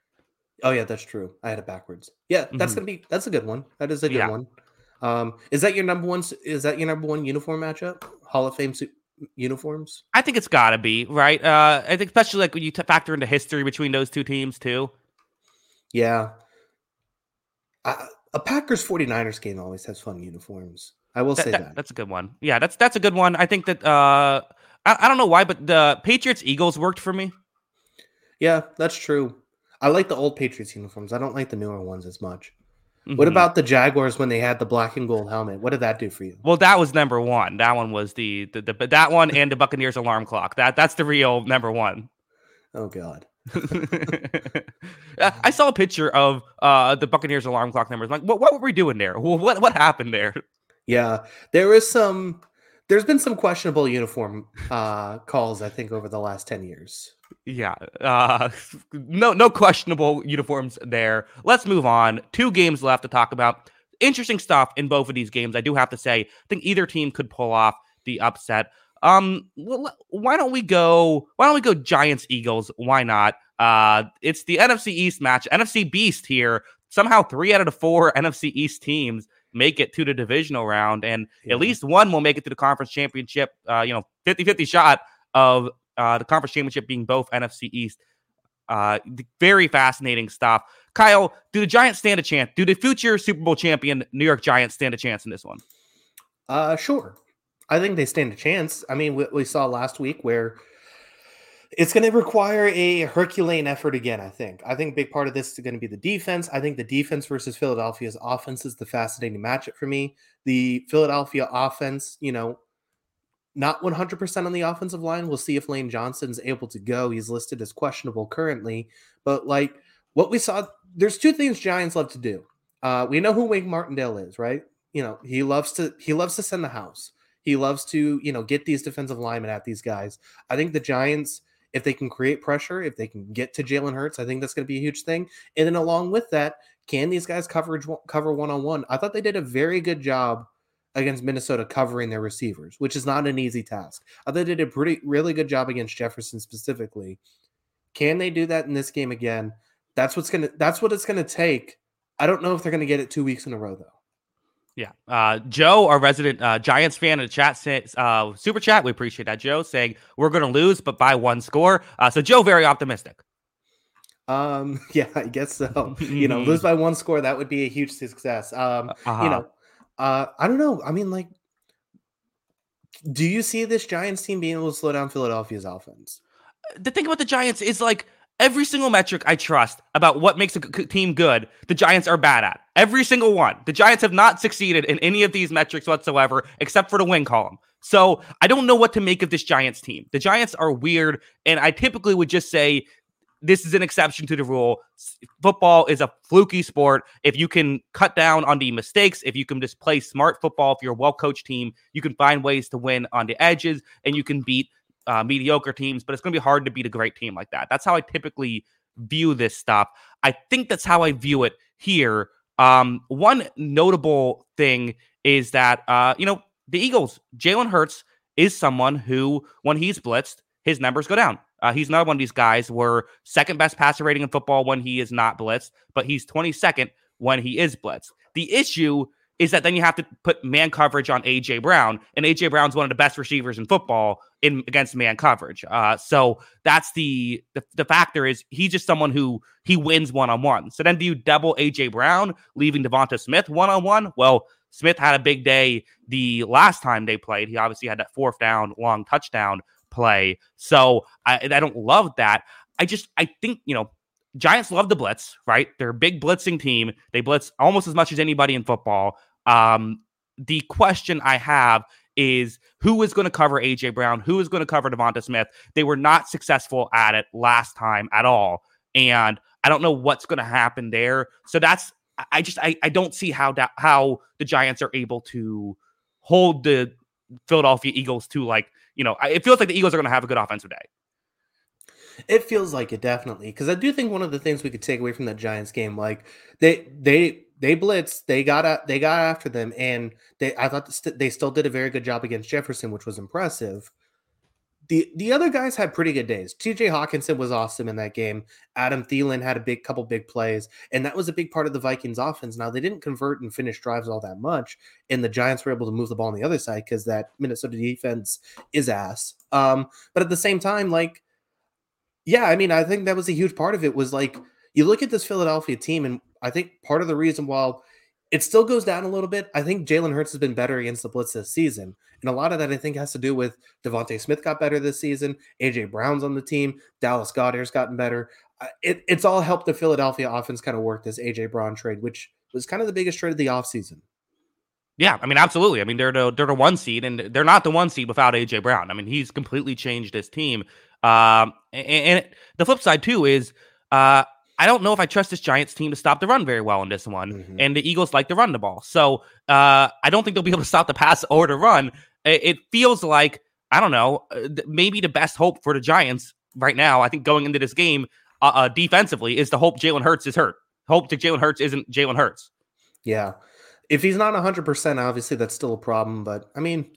Oh yeah, that's true. I had it backwards. Yeah, that's mm-hmm. gonna be that's a good one. That is a good yeah. one. Um, is that your number one? Is that your number one uniform matchup? Hall of Fame su- uniforms? I think it's got to be right. Uh, I think especially like when you t- factor into history between those two teams too. Yeah, I, a Packers 49ers game always has fun uniforms. I will that, say that, that, That's a good one. Yeah, that's that's a good one. I think that uh I, I don't know why, but the Patriots Eagles worked for me. Yeah, that's true. I like the old Patriots uniforms. I don't like the newer ones as much. Mm-hmm. What about the Jaguars when they had the black and gold helmet? What did that do for you? Well, that was number one. That one was the the, the that one and the Buccaneers alarm clock. That that's the real number one. Oh God. I saw a picture of uh, the Buccaneers alarm clock numbers. Like, what, what were we doing there? What what happened there? Yeah, there is some. There's been some questionable uniform uh, calls, I think, over the last ten years. Yeah, uh, no no questionable uniforms there. Let's move on. Two games left to talk about. Interesting stuff in both of these games. I do have to say, I think either team could pull off the upset. Um, why don't we go? Why don't we go Giants Eagles? Why not? Uh, it's the NFC East match. NFC Beast here. Somehow, three out of the four NFC East teams make it to the divisional round, and yeah. at least one will make it to the conference championship. Uh, you know, 50-50 shot of uh, the conference championship being both NFC East. Uh, very fascinating stuff. Kyle, do the Giants stand a chance? Do the future Super Bowl champion New York Giants stand a chance in this one? Uh, sure. I think they stand a chance. I mean, we, we saw last week where it's going to require a Herculean effort again. I think. I think big part of this is going to be the defense. I think the defense versus Philadelphia's offense is the fascinating matchup for me. The Philadelphia offense, you know, not 100% on the offensive line. We'll see if Lane Johnson's able to go. He's listed as questionable currently, but like what we saw, there's two things Giants love to do. Uh, we know who Wink Martindale is, right? You know, he loves to he loves to send the house. He loves to, you know, get these defensive linemen at these guys. I think the Giants, if they can create pressure, if they can get to Jalen Hurts, I think that's going to be a huge thing. And then along with that, can these guys coverage cover one on one? I thought they did a very good job against Minnesota covering their receivers, which is not an easy task. I thought they did a pretty really good job against Jefferson specifically. Can they do that in this game again? That's what's gonna that's what it's gonna take. I don't know if they're gonna get it two weeks in a row though. Yeah. Uh, Joe, our resident uh, Giants fan in the chat, says, uh, super chat. We appreciate that, Joe, saying we're going to lose, but by one score. Uh, so, Joe, very optimistic. Um, yeah, I guess so. you know, lose by one score, that would be a huge success. Um, uh-huh. you know, uh, I don't know. I mean, like, do you see this Giants team being able to slow down Philadelphia's offense? The thing about the Giants is like every single metric I trust about what makes a team good, the Giants are bad at. Every single one. The Giants have not succeeded in any of these metrics whatsoever, except for the win column. So I don't know what to make of this Giants team. The Giants are weird, and I typically would just say this is an exception to the rule. Football is a fluky sport. If you can cut down on the mistakes, if you can just play smart football, if you're a well coached team, you can find ways to win on the edges and you can beat uh, mediocre teams, but it's going to be hard to beat a great team like that. That's how I typically view this stuff. I think that's how I view it here. Um, one notable thing is that, uh, you know, the Eagles, Jalen Hurts is someone who, when he's blitzed, his numbers go down. Uh, he's not one of these guys where second best passer rating in football when he is not blitzed, but he's 22nd when he is blitzed. The issue is that then you have to put man coverage on AJ Brown, and AJ Brown's one of the best receivers in football in against man coverage. Uh, so that's the, the the factor is he's just someone who he wins one on one. So then do you double AJ Brown, leaving Devonta Smith one on one? Well, Smith had a big day the last time they played. He obviously had that fourth down long touchdown play. So I, I don't love that. I just I think you know Giants love the blitz, right? They're a big blitzing team. They blitz almost as much as anybody in football. Um, the question I have is who is going to cover AJ Brown? Who is going to cover Devonta Smith? They were not successful at it last time at all, and I don't know what's going to happen there. So that's I just I, I don't see how that how the Giants are able to hold the Philadelphia Eagles to like you know, it feels like the Eagles are going to have a good offensive day. It feels like it definitely because I do think one of the things we could take away from that Giants game, like they they they blitzed, they got a, they got after them, and they I thought they still did a very good job against Jefferson, which was impressive. The the other guys had pretty good days. TJ Hockenson was awesome in that game. Adam Thielen had a big couple big plays, and that was a big part of the Vikings offense. Now they didn't convert and finish drives all that much, and the Giants were able to move the ball on the other side because that Minnesota defense is ass. Um, but at the same time, like, yeah, I mean, I think that was a huge part of it. Was like you look at this Philadelphia team, and I think part of the reason why it still goes down a little bit. I think Jalen Hurts has been better against the blitz this season. And a lot of that I think has to do with Devonta Smith got better this season. AJ Brown's on the team. Dallas Goedert's gotten better. It, it's all helped the Philadelphia offense kind of work this AJ Brown trade, which was kind of the biggest trade of the offseason. Yeah, I mean, absolutely. I mean, they're the they're the one seed, and they're not the one seed without AJ Brown. I mean, he's completely changed his team. Um, and, and the flip side too is uh, I don't know if I trust this Giants team to stop the run very well in this one. Mm-hmm. And the Eagles like to run the ball. So uh, I don't think they'll be able to stop the pass or the run. It, feels like, I don't know, uh, maybe the best hope for the Giants right now, I think going into this game uh, uh, defensively, is to hope Jalen Hurts is hurt. Hope that Jalen Hurts isn't Jalen Hurts. Yeah. If he's not 100%, obviously that's still a problem. But I mean,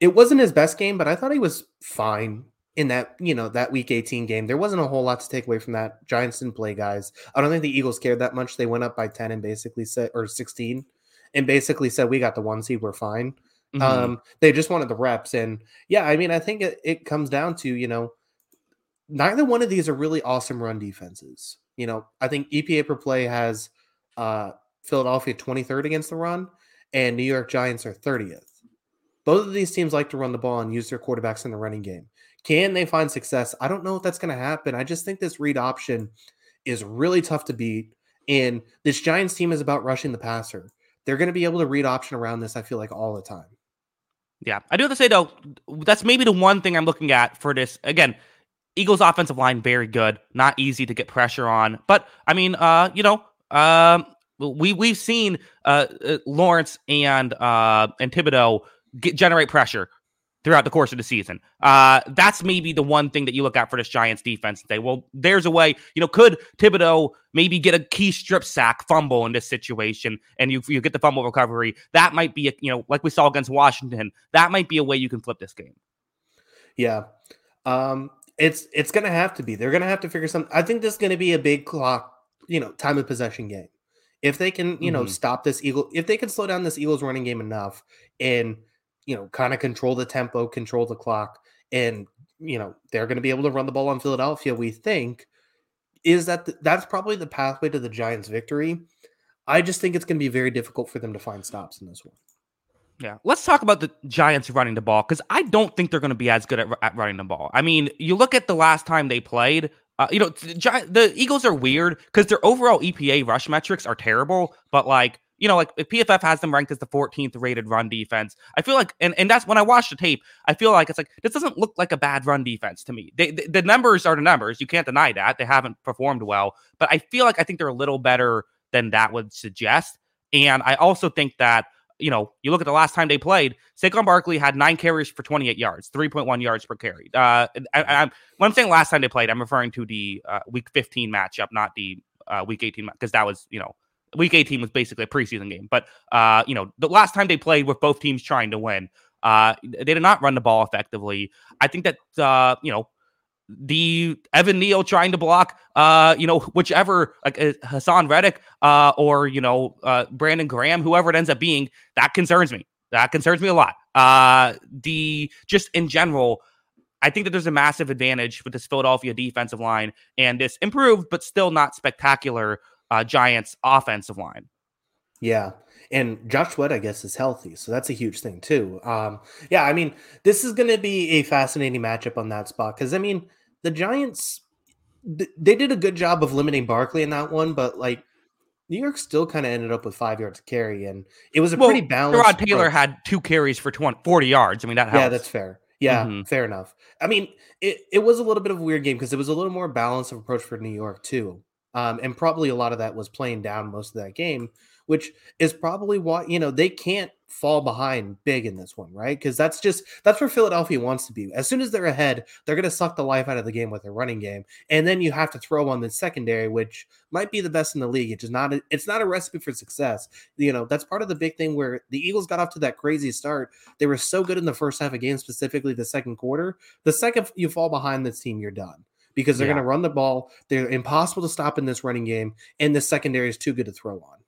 it wasn't his best game, but I thought he was fine in that, you know, that week 18 game. There wasn't a whole lot to take away from that. Giants didn't play guys. I don't think the Eagles cared that much. They went up by 10 and basically said or 16 and basically said we got the one seed, we're fine. Mm-hmm. Um, they just wanted the reps. And yeah, I mean, I think it, it comes down to, you know, neither one of these are really awesome run defenses. You know, I think EPA per play has uh Philadelphia 23rd against the run, and New York Giants are 30th. Both of these teams like to run the ball and use their quarterbacks in the running game. Can they find success? I don't know if that's going to happen. I just think this read option is really tough to beat. And this Giants team is about rushing the passer. They're going to be able to read option around this, I feel like, all the time. Yeah. I do have to say, though, that's maybe the one thing I'm looking at for this. Again, Eagles offensive line, very good. Not easy to get pressure on. But, I mean, uh, you know, um, we we've seen uh, uh, Lawrence and uh, and Thibodeaux get, generate pressure throughout the course of the season. Uh, that's maybe the one thing that you look at for this Giants defense and say, well, there's a way. You know, could Thibodeaux maybe get a key strip sack fumble in this situation, and you you get the fumble recovery? That might be a you know like we saw against Washington. That might be a way you can flip this game. Yeah. Um, it's it's gonna have to be. They're gonna have to figure something. I think this is gonna be a big clock, you know, time of possession game. If they can, you know, mm-hmm. stop this Eagle, if they can slow down this Eagles running game enough and, you know, kind of control the tempo, control the clock, and, you know, they're going to be able to run the ball on Philadelphia, we think, is that the, that's probably the pathway to the Giants' victory. I just think it's going to be very difficult for them to find stops in this one. Yeah. Let's talk about the Giants running the ball because I don't think they're going to be as good at, at, running the ball. I mean, you look at the last time they played, uh, you know, the Eagles are weird because their overall EPA rush metrics are terrible, but like, you know, like if PFF has them ranked as the 14th rated run defense, I feel like, and, and that's when I watch the tape, I feel like it's like, this doesn't look like a bad run defense to me. They, they, the numbers are the numbers. You can't deny that. They haven't performed well, but I feel like I think they're a little better than that would suggest. And I also think that you know, you look at the last time they played, Saquon Barkley had nine carries for 28 yards, 3.1 yards per carry. Uh, I, I, when I'm saying last time they played, I'm referring to the uh, week 15 matchup, not the uh, week 18, because that was, you know, week 18 was basically a preseason game. But, uh, you know, the last time they played with both teams trying to win, uh, they did not run the ball effectively. I think that, uh, you know, the Evan Neal trying to block, uh, you know, whichever like uh, Haason Reddick, uh, or you know, uh, Brandon Graham, whoever it ends up being, that concerns me. That concerns me a lot. Uh, the just in general, I think that there's a massive advantage with this Philadelphia defensive line and this improved but still not spectacular uh, Giants offensive line. Yeah. And Josh Sweat, I guess, is healthy. So that's a huge thing, too. Um, yeah, I mean, this is going to be a fascinating matchup on that spot because, I mean, the Giants, they did a good job of limiting Barkley in that one, but like New York still kind of ended up with five yards to carry, and it was a well, pretty balanced. Rod Taylor approach. had two carries for 20, 40 yards. I mean, that helps. Yeah, that's fair. Yeah, mm-hmm. fair enough. I mean, it, it was a little bit of a weird game because it was a little more balanced of approach for New York, too. Um, and probably a lot of that was playing down most of that game, which is probably why, you know, they can't fall behind big in this one, right? Because that's just that's where Philadelphia wants to be. As soon as they're ahead, they're going to suck the life out of the game with their running game, and then you have to throw on the secondary, which might be the best in the league. It's just not a, it's not a recipe for success. You know, that's part of the big thing where the Eagles got off to that crazy start. They were so good in the first half of game, specifically the second quarter. The second you fall behind this team, you're done because they're yeah. going to run the ball. They're impossible to stop in this running game, and the secondary is too good to throw on.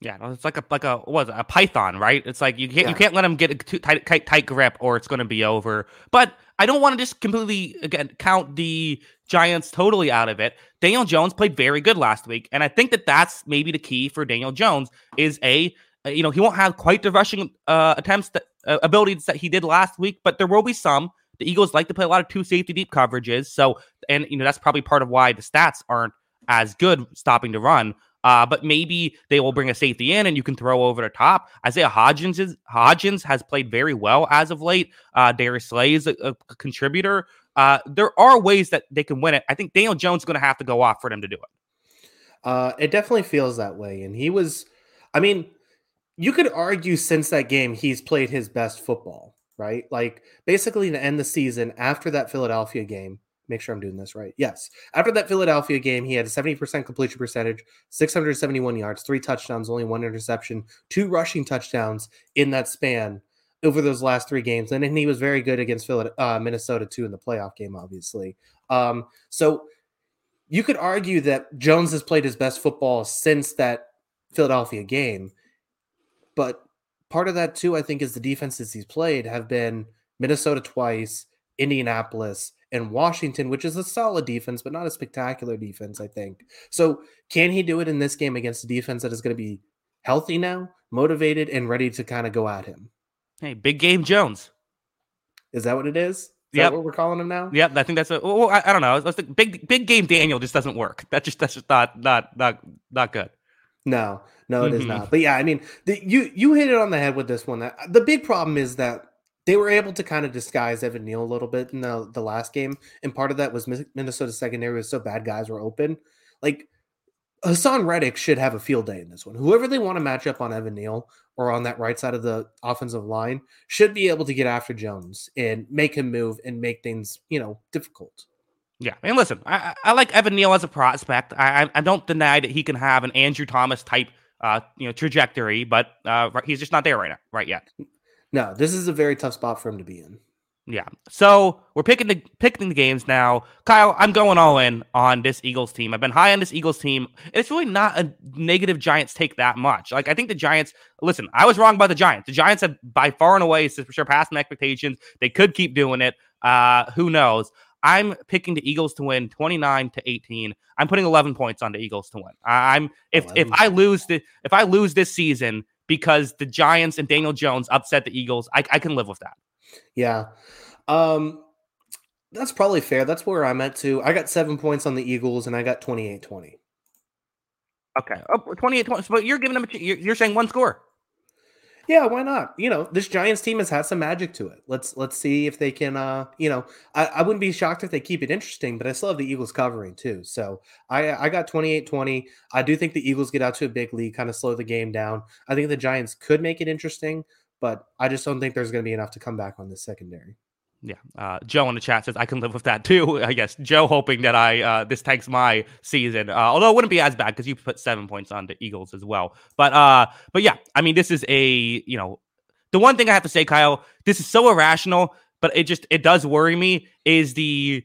Yeah, it's like a like a what a python, right? It's like you can't yeah. you can't let them get a too tight, tight tight grip, or it's going to be over. But I don't want to just completely again count the Giants totally out of it. Daniel Jones played very good last week, and I think that that's maybe the key for Daniel Jones is a you know he won't have quite the rushing uh, attempts that uh, abilities that he did last week, but there will be some. The Eagles like to play a lot of two safety deep coverages, so and you know that's probably part of why the stats aren't as good stopping the run. Uh, but maybe they will bring a safety in and you can throw over the top. Isaiah Hodgins is, Hodgins has played very well as of late. Uh, Darius Slay is a, a contributor. Uh, there are ways that they can win it. I think Daniel Jones is going to have to go off for them to do it. Uh, it definitely feels that way. And he was, I mean, you could argue since that game he's played his best football, right? Like basically to end the season after that Philadelphia game, make sure I'm doing this right. Yes. After that Philadelphia game, he had a 70% completion percentage, 671 yards, three touchdowns, only one interception, two rushing touchdowns in that span. over those last three games, and, and he was very good against uh, Minnesota too in the playoff game, obviously. Um, so you could argue that Jones has played his best football since that Philadelphia game, but part of that too, I think, is the defenses he's played have been Minnesota twice, Indianapolis, and Washington, which is a solid defense, but not a spectacular defense, I think. So, can he do it in this game against a defense that is going to be healthy now, motivated, and ready to kind of go at him? Hey, big game Jones. Is that what it is? Yeah, what we're calling him now? Yep, I think that's a. Well, I, I don't know. Let's think big big game Daniel just doesn't work. That just that's just not not not not good. No, no, it mm-hmm. is not. But yeah, I mean, the, you you hit it on the head with this one. That the big problem is that they were able to kind of disguise Evan Neal a little bit in the, the last game. And part of that was Minnesota secondary was so bad guys were open. Like Haason Reddick should have a field day in this one. Whoever they want to match up on Evan Neal or on that right side of the offensive line should be able to get after Jones and make him move and make things, you know, difficult. Yeah, and listen, I, I like Evan Neal as a prospect. I, I don't deny that he can have an Andrew Thomas type, uh, you know, trajectory, but uh, he's just not there right now, right yet. No, this is a very tough spot for him to be in. Yeah. So we're picking the picking the games now. Kyle, I'm going all in on this Eagles team. I've been high on this Eagles team. It's really not a negative Giants take that much. Like I think the Giants. Listen, I was wrong about the Giants. The Giants have by far and away surpassed my expectations. They could keep doing it. Uh, who knows? I'm picking the Eagles to win 29 to 18. I'm putting 11 points on the Eagles to win. I'm if 11. if I lose the if I lose this season, because the Giants and Daniel Jones upset the Eagles. I, I can live with that. Yeah. Um, that's probably fair. That's where I'm at too. I got seven points on the Eagles and I got 28 20. Okay. Oh, 28 20. But you're giving them, a, you're saying one score. Yeah, why not? You know, this Giants team has had some magic to it. Let's let's see if they can. Uh, you know, I, I wouldn't be shocked if they keep it interesting, but I still have the Eagles covering too. So I I got 28-20. I do think the Eagles get out to a big lead, kind of slow the game down. I think the Giants could make it interesting, but I just don't think there's going to be enough to come back on the secondary. Yeah, uh, Joe in the chat says I can live with that too. I guess Joe hoping that I uh, this tanks my season. Uh, although it wouldn't be as bad because you put seven points on the Eagles as well. But uh, but yeah, I mean this is a you know the one thing I have to say, Kyle, this is so irrational, but it just it does worry me is the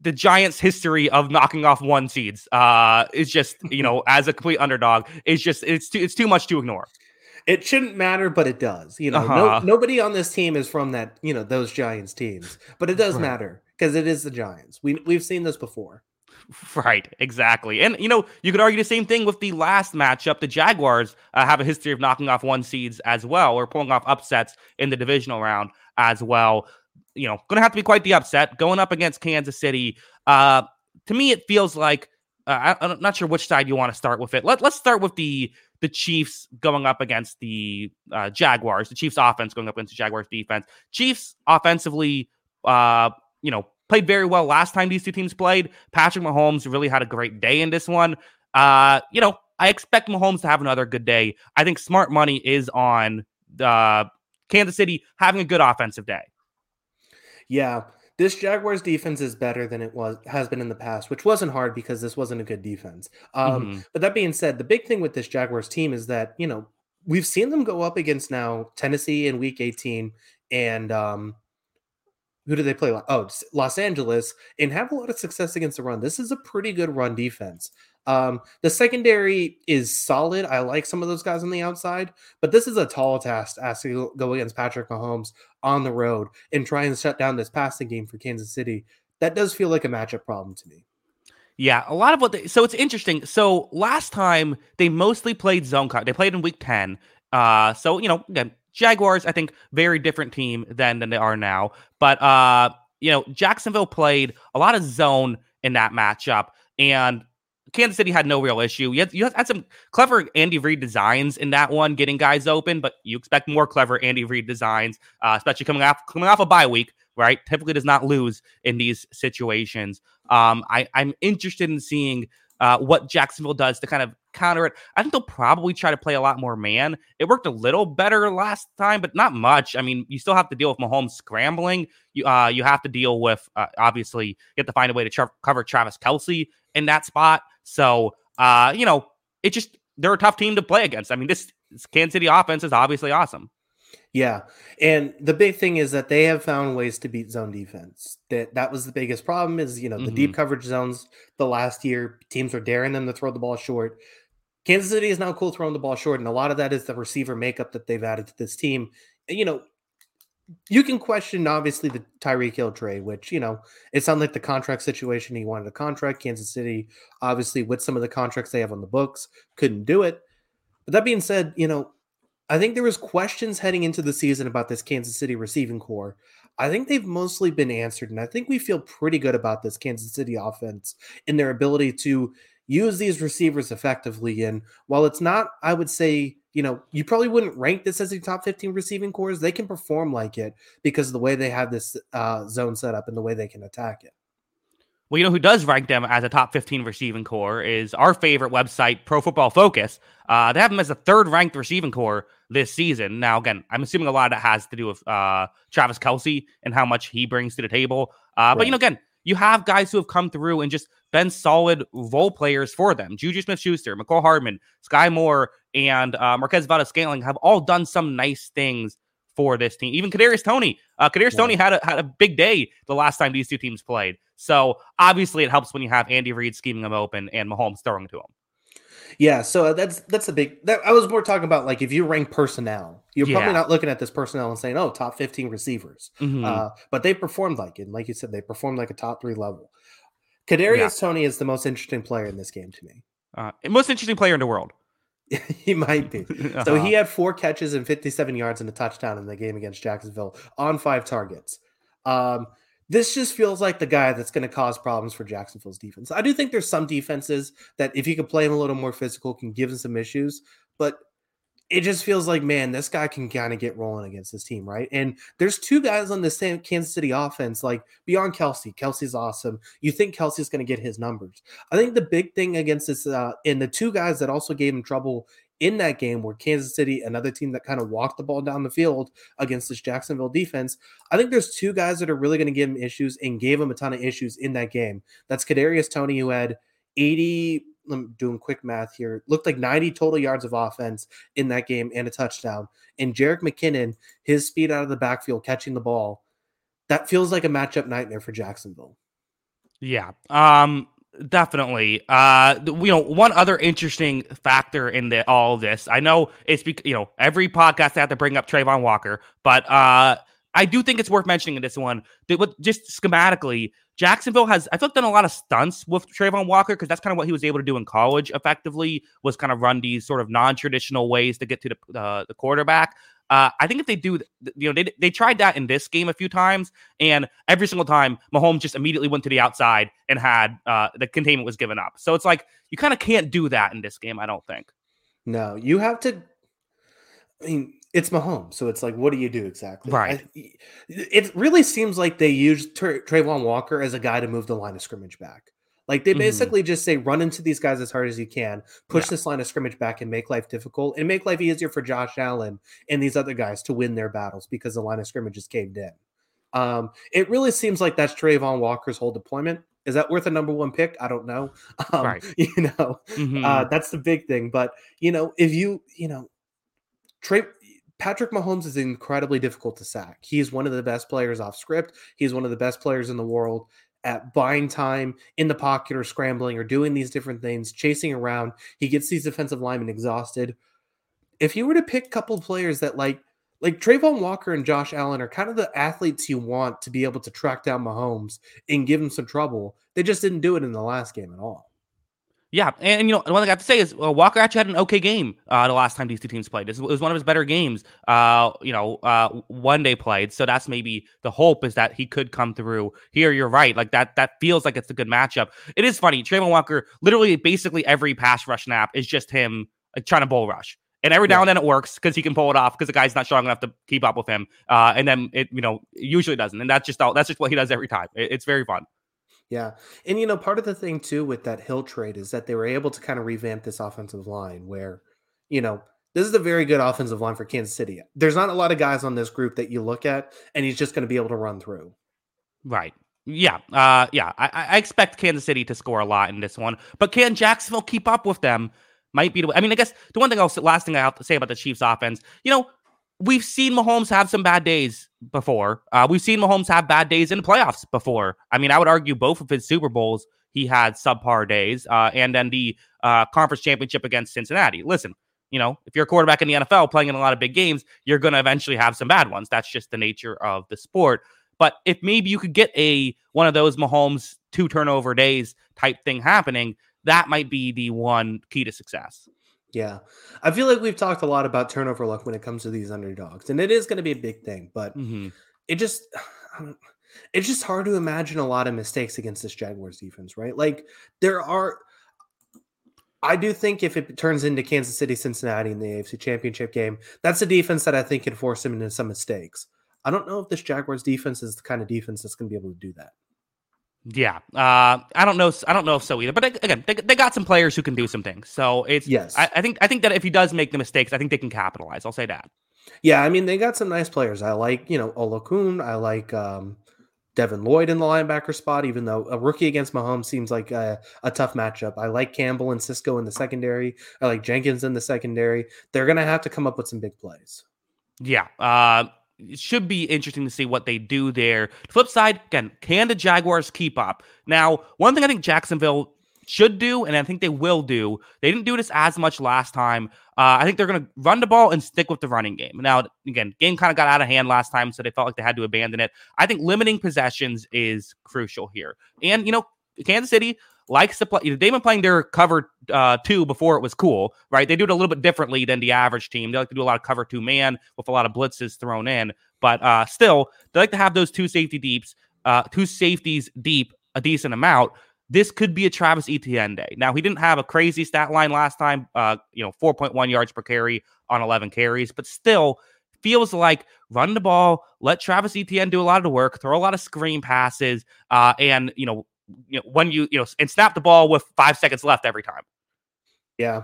the Giants' history of knocking off one seeds. Uh, is just you know as a complete underdog is just it's too it's too much to ignore it shouldn't matter, but it does. You know, uh-huh. no, nobody on this team is from that, you know, those Giants teams, but it does right. matter because it is the Giants. We we've seen this before. Right, exactly. And, you know, you could argue the same thing with the last matchup. The Jaguars uh, have a history of knocking off one seeds as well, or pulling off upsets in the divisional round as well. You know, going to have to be quite the upset going up against Kansas City. Uh, to me, it feels like uh, I, am not sure which side you want to start with it. Let, let's start with the the Chiefs going up against the uh, Jaguars, the Chiefs offense going up against the Jaguars defense. Chiefs offensively, uh, you know, played very well last time these two teams played. Patrick Mahomes really had a great day in this one. Uh, you know, I expect Mahomes to have another good day. I think smart money is on uh, Kansas City having a good offensive day. Yeah this Jaguars defense is better than it was has been in the past, which wasn't hard because this wasn't a good defense. Um, mm-hmm. But that being said, the big thing with this Jaguars team is that you know we've seen them go up against now Tennessee in Week 18, and um, who do they play? Oh, Los Angeles, and have a lot of success against the run. This is a pretty good run defense. Um, the secondary is solid. I like some of those guys on the outside, but this is a tall task to go against Patrick Mahomes on the road and try and shut down this passing game for Kansas City. That does feel like a matchup problem to me. Yeah, a lot of what they, so it's interesting. So last time they mostly played zone cut. They played in week 10. Uh so you know, again, Jaguars I think very different team than than they are now. But uh you know, Jacksonville played a lot of zone in that matchup and Kansas City had no real issue. You had, you had some clever Andy Reid designs in that one, getting guys open, but you expect more clever Andy Reid designs, uh, especially coming off coming off a bye week, right? Typically does not lose in these situations. Um, I, I'm interested in seeing uh, what Jacksonville does to kind of counter it. I think they'll probably try to play a lot more man. It worked a little better last time, but not much. I mean, you still have to deal with Mahomes scrambling. You uh, you have to deal with uh, obviously you have to find a way to tra- cover Travis Kelce in that spot. So, uh, you know, it just they're a tough team to play against. I mean, this, this Kansas City offense is obviously awesome. Yeah. And the big thing is that they have found ways to beat zone defense. That that was the biggest problem is, you know, the mm-hmm. deep coverage zones the last year, teams were daring them to throw the ball short. Kansas City is now cool throwing the ball short, and a lot of that is the receiver makeup that they've added to this team. You know, you can question obviously the Tyreek Hill trade, which you know it sounded like the contract situation. He wanted a contract. Kansas City, obviously, with some of the contracts they have on the books, couldn't do it. But that being said, you know, I think there was questions heading into the season about this Kansas City receiving core. I think they've mostly been answered, and I think we feel pretty good about this Kansas City offense in their ability to use these receivers effectively. And while it's not, I would say, you know, you probably wouldn't rank this as a top 15 receiving cores. They can perform like it because of the way they have this uh, zone set up and the way they can attack it. Well, you know who does rank them as a top 15 receiving core is our favorite website, Pro Football Focus. Uh, they have them as a third ranked receiving core this season. Now, again, I'm assuming a lot of that has to do with uh, Travis Kelce and how much he brings to the table. Uh, right. But, you know, again, you have guys who have come through and just been solid role players for them. Juju Smith Schuster, Mecole Hardman, Skyy Moore, and uh, Marquez Valdes-Scantling have all done some nice things for this team. Even Kadarius Toney. Uh, Kadarius yeah. Toney had a, had a big day the last time these two teams played. So obviously, it helps when you have Andy Reid scheming them open and Mahomes throwing to him. Yeah, so that's that's a big. That, I was more talking about like if you rank personnel, you're yeah. probably not looking at this personnel and saying, "Oh, top 15 receivers," mm-hmm. uh, but they performed like it. And like you said, they performed like a top three level. Kadarius yeah. Toney is the most interesting player in this game to me. Uh, most interesting player in the world. he might be. uh-huh. So he had four catches and 57 yards and a touchdown in the game against Jacksonville on five targets. Um, this just feels like the guy that's going to cause problems for Jacksonville's defense. I do think there's some defenses that if you can play him a little more physical can give him some issues, but it just feels like man, this guy can kind of get rolling against this team, right? And there's two guys on the same Kansas City offense, like beyond Kelce. Kelce's awesome. You think Kelce's going to get his numbers? I think the big thing against this, uh, and the two guys that also gave him trouble in that game where Kansas City, another team that kind of walked the ball down the field against this Jacksonville defense. I think there's two guys that are really going to give him issues and gave him a ton of issues in that game. That's Kadarius Toney, who had 80. I'm doing quick math here. Looked like 90 total yards of offense in that game and a touchdown. And Jerick McKinnon, his speed out of the backfield, catching the ball, that feels like a matchup nightmare for Jacksonville. Yeah. Um, Definitely. Uh, you know, one other interesting factor in the, all this, I know it's because, you know, every podcast I have to bring up Travon Walker, but uh, I do think it's worth mentioning in this one that what just schematically, Jacksonville has, I feel like done a lot of stunts with Travon Walker because that's kind of what he was able to do in college effectively was kind of run these sort of non-traditional ways to get to the, uh, the quarterback. Uh, I think if they do, you know, they, they tried that in this game a few times, and every single time Mahomes just immediately went to the outside and had uh, the containment was given up. So it's like you kind of can't do that in this game. I don't think. No, you have to. I mean, it's Mahomes, so it's like, what do you do exactly? Right. I, it really seems like they used Tra- Travon Walker as a guy to move the line of scrimmage back. Like they mm-hmm. basically mm-hmm. just say, run into these guys as hard as you can, push yeah. this line of scrimmage back and make life difficult and make life easier for Josh Allen and these other guys to win their battles because the line of scrimmage is caved in. Um, it really seems like that's Travon Walker's whole deployment. Is that worth a number one pick? I don't know. Um, right. You know, mm-hmm. uh, that's the big thing. But, you know, if you, you know, Trey, Patrick Mahomes is incredibly difficult to sack. He's one of the best players off script. He's one of the best players in the world at buying time in the pocket or scrambling or doing these different things, chasing around. He gets these defensive linemen exhausted. If you were to pick a couple players that like like Travon Walker and Josh Allen are kind of the athletes you want to be able to track down Mahomes and give him some trouble. They just didn't do it in the last game at all. Yeah, and, and, you know, one thing I have to say is uh, Walker actually had an okay game uh, the last time these two teams played. It was one of his better games. Uh, you know, uh, one day played, so that's maybe the hope is that he could come through here. You're right, like that. That feels like it's a good matchup. It is funny. Travon Walker, literally, basically every pass rush snap is just him like, trying to bull rush. And every now and then it works because he can pull it off because the guy's not strong enough to keep up with him. Uh, and then it, you know, usually doesn't. And that's just all. That's just what he does every time. It, it's very fun. Yeah. And you know, part of the thing too with that Hill trade is that they were able to kind of revamp this offensive line where, you know, this is a very good offensive line for Kansas City. There's not a lot of guys on this group that you look at and he's just going to be able to run through. Right. Yeah. Uh yeah. I, I expect Kansas City to score a lot in this one, but can Jacksonville keep up with them? Might be the I mean, I guess the one thing I'll last thing I have to say about the Chiefs offense, you know, we've seen Mahomes have some bad days before. Uh, we've seen Mahomes have bad days in the playoffs before. I mean, I would argue both of his Super Bowls he had subpar days, uh, and then the uh, conference championship against Cincinnati. Listen, you know, if you're a quarterback in the NFL playing in a lot of big games, you're going to eventually have some bad ones. That's just the nature of the sport. But if maybe you could get a one of those Mahomes two turnover days type thing happening, that might be the one key to success. Yeah. I feel like we've talked a lot about turnover luck when it comes to these underdogs, and it is going to be a big thing, but mm-hmm. it just it's just hard to imagine a lot of mistakes against this Jaguars defense, right? Like there are I do think if it turns into Kansas City Cincinnati in the AFC Championship game, that's a defense that I think can force him into some mistakes. I don't know if this Jaguars defense is the kind of defense that's going to be able to do that. Yeah, uh, I don't know. I don't know if so either. But again, they, they got some players who can do some things. So it's yes. I, I, think I think that if he does make the mistakes, I think they can capitalize. I'll say that. Yeah, I mean they got some nice players. I like you know Oluokun. I like um, Devin Lloyd in the linebacker spot, even though a rookie against Mahomes seems like a, a, tough matchup. I like Campbell and Cisco in the secondary. I like Jenkins in the secondary. They're to have to come up with some big plays. Yeah. Uh, it should be interesting to see what they do there. The flip side, again, can the Jaguars keep up? Now, one thing I think Jacksonville should do, and I think they will do, they didn't do this as much last time. Uh, I think they're going to run the ball and stick with the running game. Now, again, game kind of got out of hand last time, so they felt like they had to abandon it. I think limiting possessions is crucial here. And, you know, Kansas City likes to play. They've been playing their cover uh, two before it was cool, right? They do it a little bit differently than the average team. They like to do a lot of cover two man with a lot of blitzes thrown in, but uh, still, they like to have those two safety deeps, uh, two safeties deep a decent amount. This could be a Travis Etienne day. Now he didn't have a crazy stat line last time, uh, you know, 4.1 yards per carry on 11 carries, but still feels like run the ball, let Travis Etienne do a lot of the work, throw a lot of screen passes, uh, and you know you know, when you, you know, and snap the ball with five seconds left every time. Yeah.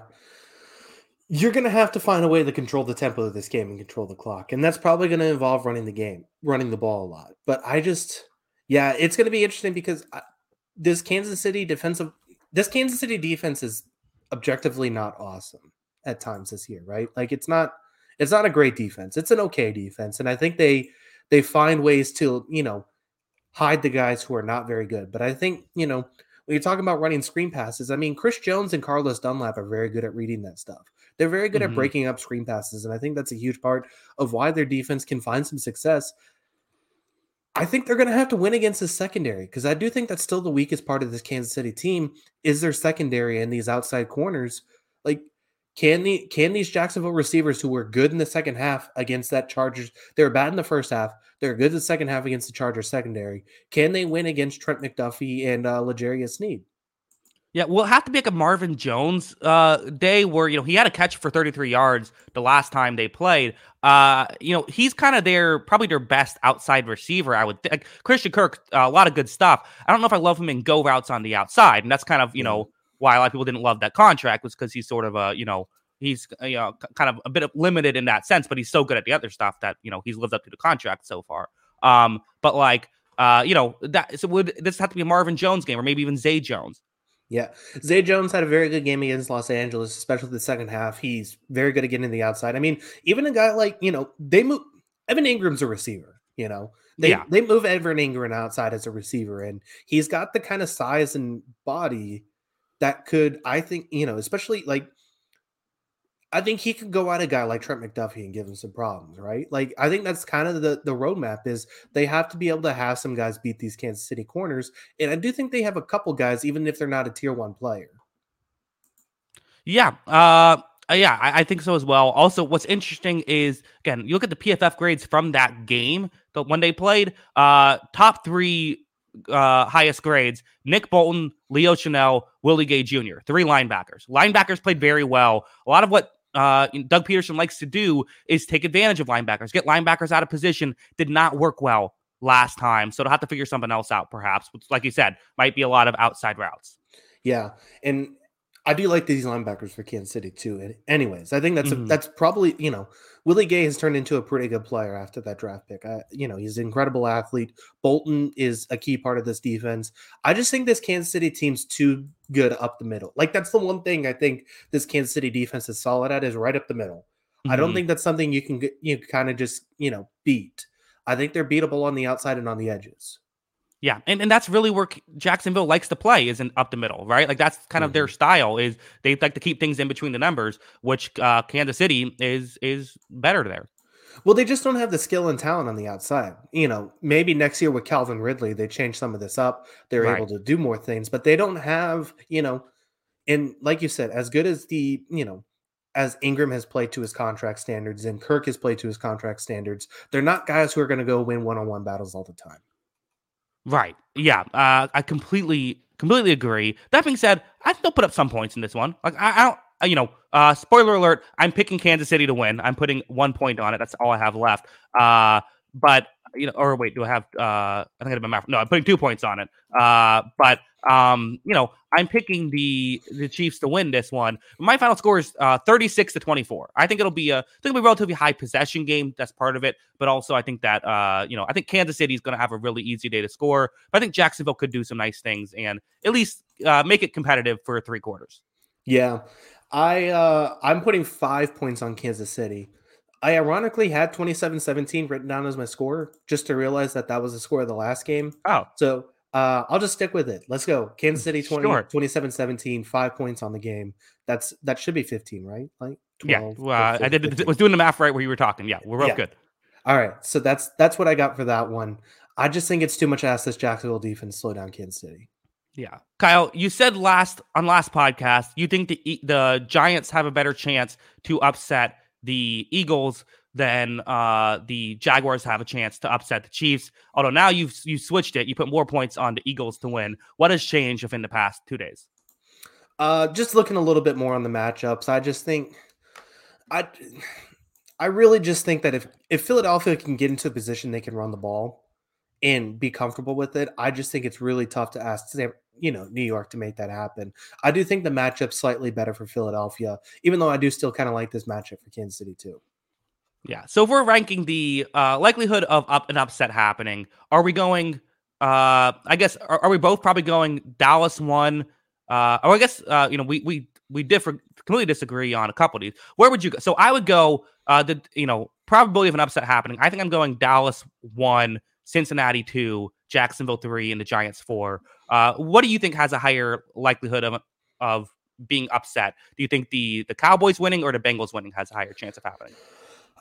You're going to have to find a way to control the tempo of this game and control the clock. And that's probably going to involve running the game, running the ball a lot. But I just, yeah, it's going to be interesting because I, this Kansas City defensive, this Kansas City defense is objectively not awesome at times this year, right? Like it's not, it's not a great defense. It's an okay defense. And I think they, they find ways to, you know, hide the guys who are not very good. But I think, you know, when you're talking about running screen passes, I mean, Chris Jones and Carlos Dunlap are very good at reading that stuff. They're very good mm-hmm. at breaking up screen passes. And I think that's a huge part of why their defense can find some success. I think they're going to have to win against the secondary because I do think that's still the weakest part of this Kansas City team is their secondary and these outside corners. Like can the can these Jacksonville receivers who were good in the second half against that Chargers, they were bad in the first half. They're good in the second half against the Chargers secondary. Can they win against Trent McDuffie and uh, L'Jarius Sneed? Yeah, we'll have to be like a Marvin Jones uh, day where you know he had a catch for 33 yards the last time they played. Uh, you know he's kind of their probably their best outside receiver. I would think Christian Kirk, uh, a lot of good stuff. I don't know if I love him in go routes on the outside, and that's kind of you know why a lot of people didn't love that contract was because he's sort of a you know he's uh, you know kind of a bit of limited in that sense, but he's so good at the other stuff that you know he's lived up to the contract so far. Um, but like uh, you know that so would this have to be a Marvin Jones game or maybe even Zay Jones? Yeah, Zay Jones had a very good game against Los Angeles, especially the second half. He's very good at getting the outside. I mean, even a guy like you know they move Evan Engram's a receiver. You know, they yeah. they move Evan Engram outside as a receiver, and he's got the kind of size and body that could, I think, you know, especially like I think he could go at a guy like Trent McDuffie and give him some problems, right? Like I think that's kind of the the roadmap is they have to be able to have some guys beat these Kansas City corners, and I do think they have a couple guys, even if they're not a tier one player. Yeah, uh, yeah, I, I think so as well. Also, what's interesting is again, you look at the PFF grades from that game, the when they played, uh, top three uh, highest grades Nick Bolton, Leo Chenal, Willie Gay Jr., three linebackers. Linebackers played very well. A lot of what uh, Doug Pederson likes to do is take advantage of linebackers, get linebackers out of position. Did not work well last time. So they'll have to figure something else out, perhaps. Which, like you said, might be a lot of outside routes. Yeah. And I do like these linebackers for Kansas City too. And anyways, I think that's mm-hmm. a, that's probably you know Willie Gay has turned into a pretty good player after that draft pick. I, you know he's an incredible athlete. Bolton is a key part of this defense. I just think this Kansas City team's too good up the middle. Like that's the one thing I think this Kansas City defense is solid at is right up the middle. I don't Mhm. think that's something you can you kind of just you know beat. I think they're beatable on the outside and on the edges. Yeah, and, and that's really where Jacksonville likes to play, isn't up the middle, right? Like that's kind of their style. Is they like to keep things in between the numbers, which uh, Kansas City is is better there. Well, they just don't have the skill and talent on the outside. You know, maybe next year with Calvin Ridley, they change some of this up. They're Right. able to do more things, but they don't have, you know, and like you said, as good as the, you know, as Engram has played to his contract standards and Kirk has played to his contract standards, they're not guys who are going to go win one-on-one battles all the time. Right. Yeah. Uh, I completely completely agree. That being said, I still put up some points in this one. Like I, I don't. uh, You know, uh, spoiler alert: I'm picking Kansas City to win. I'm putting one point on it. That's all I have left. Uh, but you know, or wait, do I have? Uh, I think I have my. No, I'm putting two points on it. Uh, but um, you know, I'm picking the the Chiefs to win this one. My final score is uh 36 to 24. I think it'll be a I think it'll be a relatively high possession game. That's part of it. But also, I think that uh, you know, I think Kansas City is going to have a really easy day to score. But I think Jacksonville could do some nice things and at least uh, make it competitive for three quarters. Yeah. I uh I'm putting 5 points on Kansas City. I ironically had 27-17 written down as my score just to realize that that was the score of the last game. Oh, So uh, I'll just stick with it. Let's go. Kansas City 20, Sure. 27 17, five points on the game. That's that should be 15, right? Like 12, yeah. or Uh, I did 15. was doing the math right where you were talking. Yeah, we're both Yeah. good. All right. So that's that's what I got for that one. I just think it's too much to ask this Jacksonville defense to slow down Kansas City. Yeah, Kyle, you said last on last podcast you think the the Giants have a better chance to upset the Eagles then uh, the Jaguars have a chance to upset the Chiefs. Although now you've you switched it, you put more points on the Eagles to win. What has changed within the past two days? Uh, just looking a little bit more on the matchups, I just think I I really just think that if if Philadelphia can get into a position they can run the ball and be comfortable with it, I just think it's really tough to ask you know New York to make that happen. I do think the matchup's slightly better for Philadelphia, even though I do still kind of like this matchup for Kansas City too. Yeah. So if we're ranking the uh, likelihood of up an upset happening, are we going? Uh, I guess are, are we both probably going Dallas one? Uh, or I guess uh, you know we we we differ completely disagree on a couple of these. Where would you go? So I would go uh, the you know probability of an upset happening. I think I'm going Dallas one, Cincinnati two, Jacksonville three, and the Giants four. Uh, what do you think has a higher likelihood of of being upset? Do you think the the Cowboys winning or the Bengals winning has a higher chance of happening?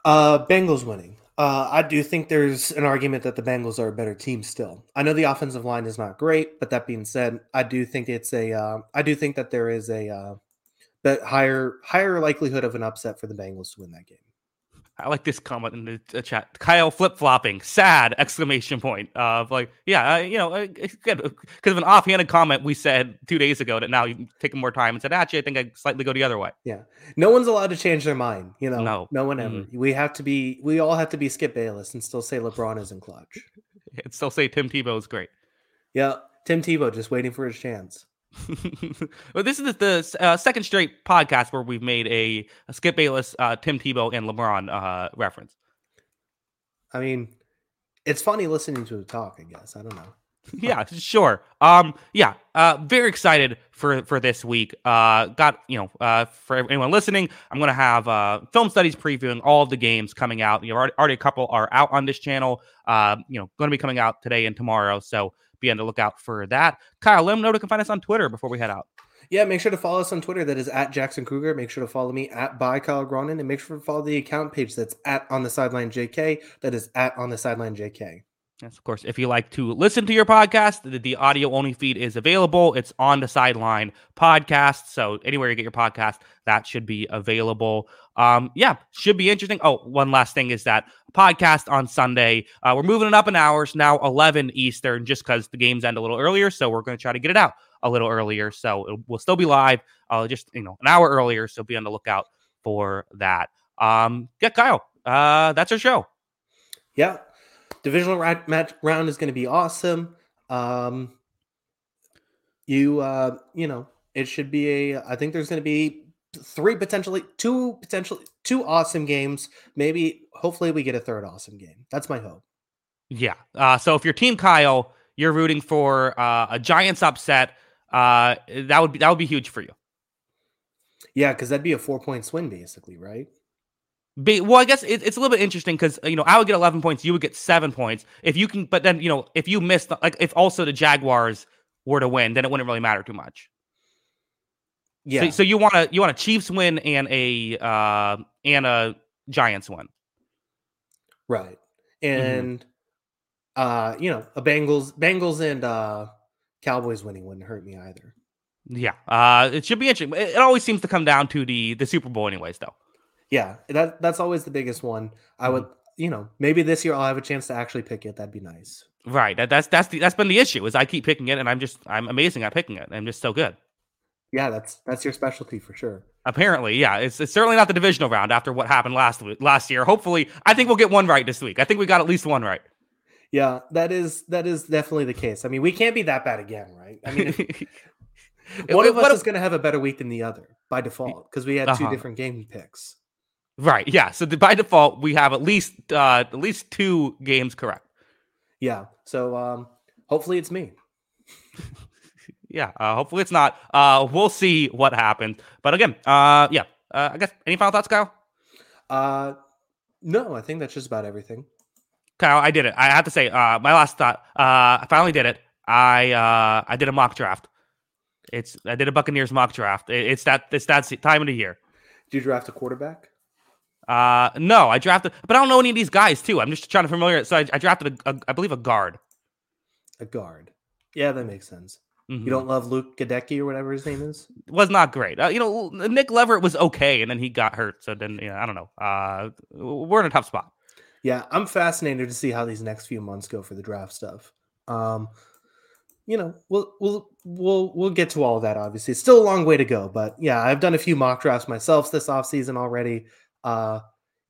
Uh, Bengals winning. Uh, I do think there's an argument that the Bengals are a better team still. I know the offensive line is not great, but that being said, I do think it's a. Uh, I do think that there is a uh, higher higher likelihood of an upset for the Bengals to win that game. I like this comment in the, the chat. Kyle flip flopping, sad exclamation point. Of like, yeah, uh, you know, uh, good because of an offhanded comment we said two days ago that now you've taken more time and said, actually, I think I slightly go the other way. Yeah, no one's allowed to change their mind. You know, No. no one ever. We have to be. We all have to be Skip Bayless and still say LeBron isn't clutch. And still say Tim Tebow is great. Yeah, Tim Tebow just waiting for his chance. Well, this is the, the uh, second straight podcast where we've made a, a Skip Bayless, uh, Tim Tebow, and LeBron uh, reference. I mean, it's funny listening to him talk. I guess I don't know. yeah, sure. Um, yeah, uh, very excited for for this week. Uh, got you know, uh, for anyone listening, I'm gonna have uh film studies previewing all of the games coming out. You know, already, already a couple are out on this channel. Uh, you know, going to be coming out today and tomorrow. So be on the lookout for that. Kyle, let them know to can find us on Twitter before we head out. Yeah, make sure to follow us on Twitter. That is at Jackson Kruger. Make sure to follow me at by Kyle Gronin, and make sure to follow the account page that's at on the sideline JK. That is at on the sideline JK. Yes, of course. If you like to listen to your podcast, the, the audio only feed is available. It's on the sideline podcast. So anywhere you get your podcast, that should be available. Um, yeah, should be interesting. Oh, one last thing is that podcast on Sunday. Uh, we're moving it up in hours now, 11 Eastern, just because the games end a little earlier. So we're going to try to get it out a little earlier. So it will still be live, uh, just you know, an hour earlier. So be on the lookout for that. Um, yeah, Kyle, uh, that's our show. Yeah, divisional match round is going to be awesome. Um, you uh, you know, it should be a. I think there's going to be three potentially two potentially two awesome games. Maybe hopefully we get a third awesome game. That's my hope. Yeah. Uh, so if you're Team Kyle, you're rooting for uh, a Giants upset. Uh, that would be that would be huge for you. Yeah, because that'd be a four point swing basically, right? Be, well, I guess it, it's a little bit interesting because you know I would get 11 points, you would get seven points. If you can, but then you know if you miss, the, like if also the Jaguars were to win, then it wouldn't really matter too much. Yeah. So, so you want to you want a Chiefs win and a uh and a Giants win. right. Mm-hmm. And uh, you know, a Bengals Bengals and uh Cowboys winning wouldn't hurt me either. Yeah. Uh, it should be interesting. It, it always seems to come down to the the Super Bowl, anyways. Though. Yeah, that that's always the biggest one. I would, you know, maybe this year I'll have a chance to actually pick it. That'd be nice. Right. That, that's that's the, that's been the issue is I keep picking it and I'm just I'm amazing at picking it. I'm just so good. Yeah, that's that's your specialty for sure. Apparently, yeah. It's, it's certainly not the divisional round after what happened last last year. Hopefully, I think we'll get one right this week. I think we got at least one right. Yeah, that is that is definitely the case. I mean, we can't be that bad again, right? I mean, one of What- us is going to have a better week than the other by default because we had 2 Uh-huh. different game picks. Right. Yeah. So the, by default, we have at least uh at least two games correct. Yeah, so um, hopefully it's me. Yeah. Uh, hopefully it's not. Uh, we'll see what happens. But again, uh, yeah. Uh, I guess any final thoughts, Kyle? Uh, no, I think that's just about everything. Kyle, I did it. I have to say, uh, my last thought. Uh, I finally did it. I uh, I did a mock draft. It's I did a Buccaneers mock draft. It- it's that it's that time of the year. Did you draft a quarterback? Uh, no, I drafted, but I don't know any of these guys too. I'm just trying to familiar. So I, I drafted a, a, I believe a guard. A guard. Yeah, that makes sense. Mhm. You don't love Luke Goedeke or whatever his name is? was not great. Uh, you know, Nick Leverett was okay, and then he got hurt. So then, you know, I don't know. Uh, we're in a tough spot. Yeah, I'm fascinated to see how these next few months go for the draft stuff. Um, you know, we'll we'll we'll we'll get to all of that. Obviously, it's still a long way to go, but yeah, I've done a few mock drafts myself this offseason already. Uh,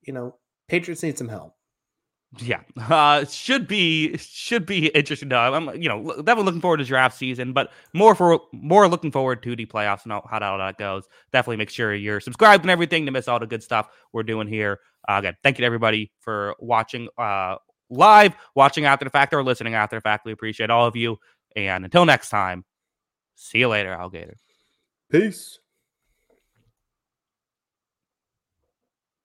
you know, Patriots need some help. Yeah, uh, should be should be interesting. Though. I'm you know lo- definitely looking forward to draft season, but more for more looking forward to the playoffs and how, how all that goes. Definitely make sure you're subscribed and everything to miss all the good stuff we're doing here. Uh, again, thank you to everybody for watching uh, live, watching after the fact, or listening after the fact. We appreciate all of you. And until next time, see you later, alligator. Peace.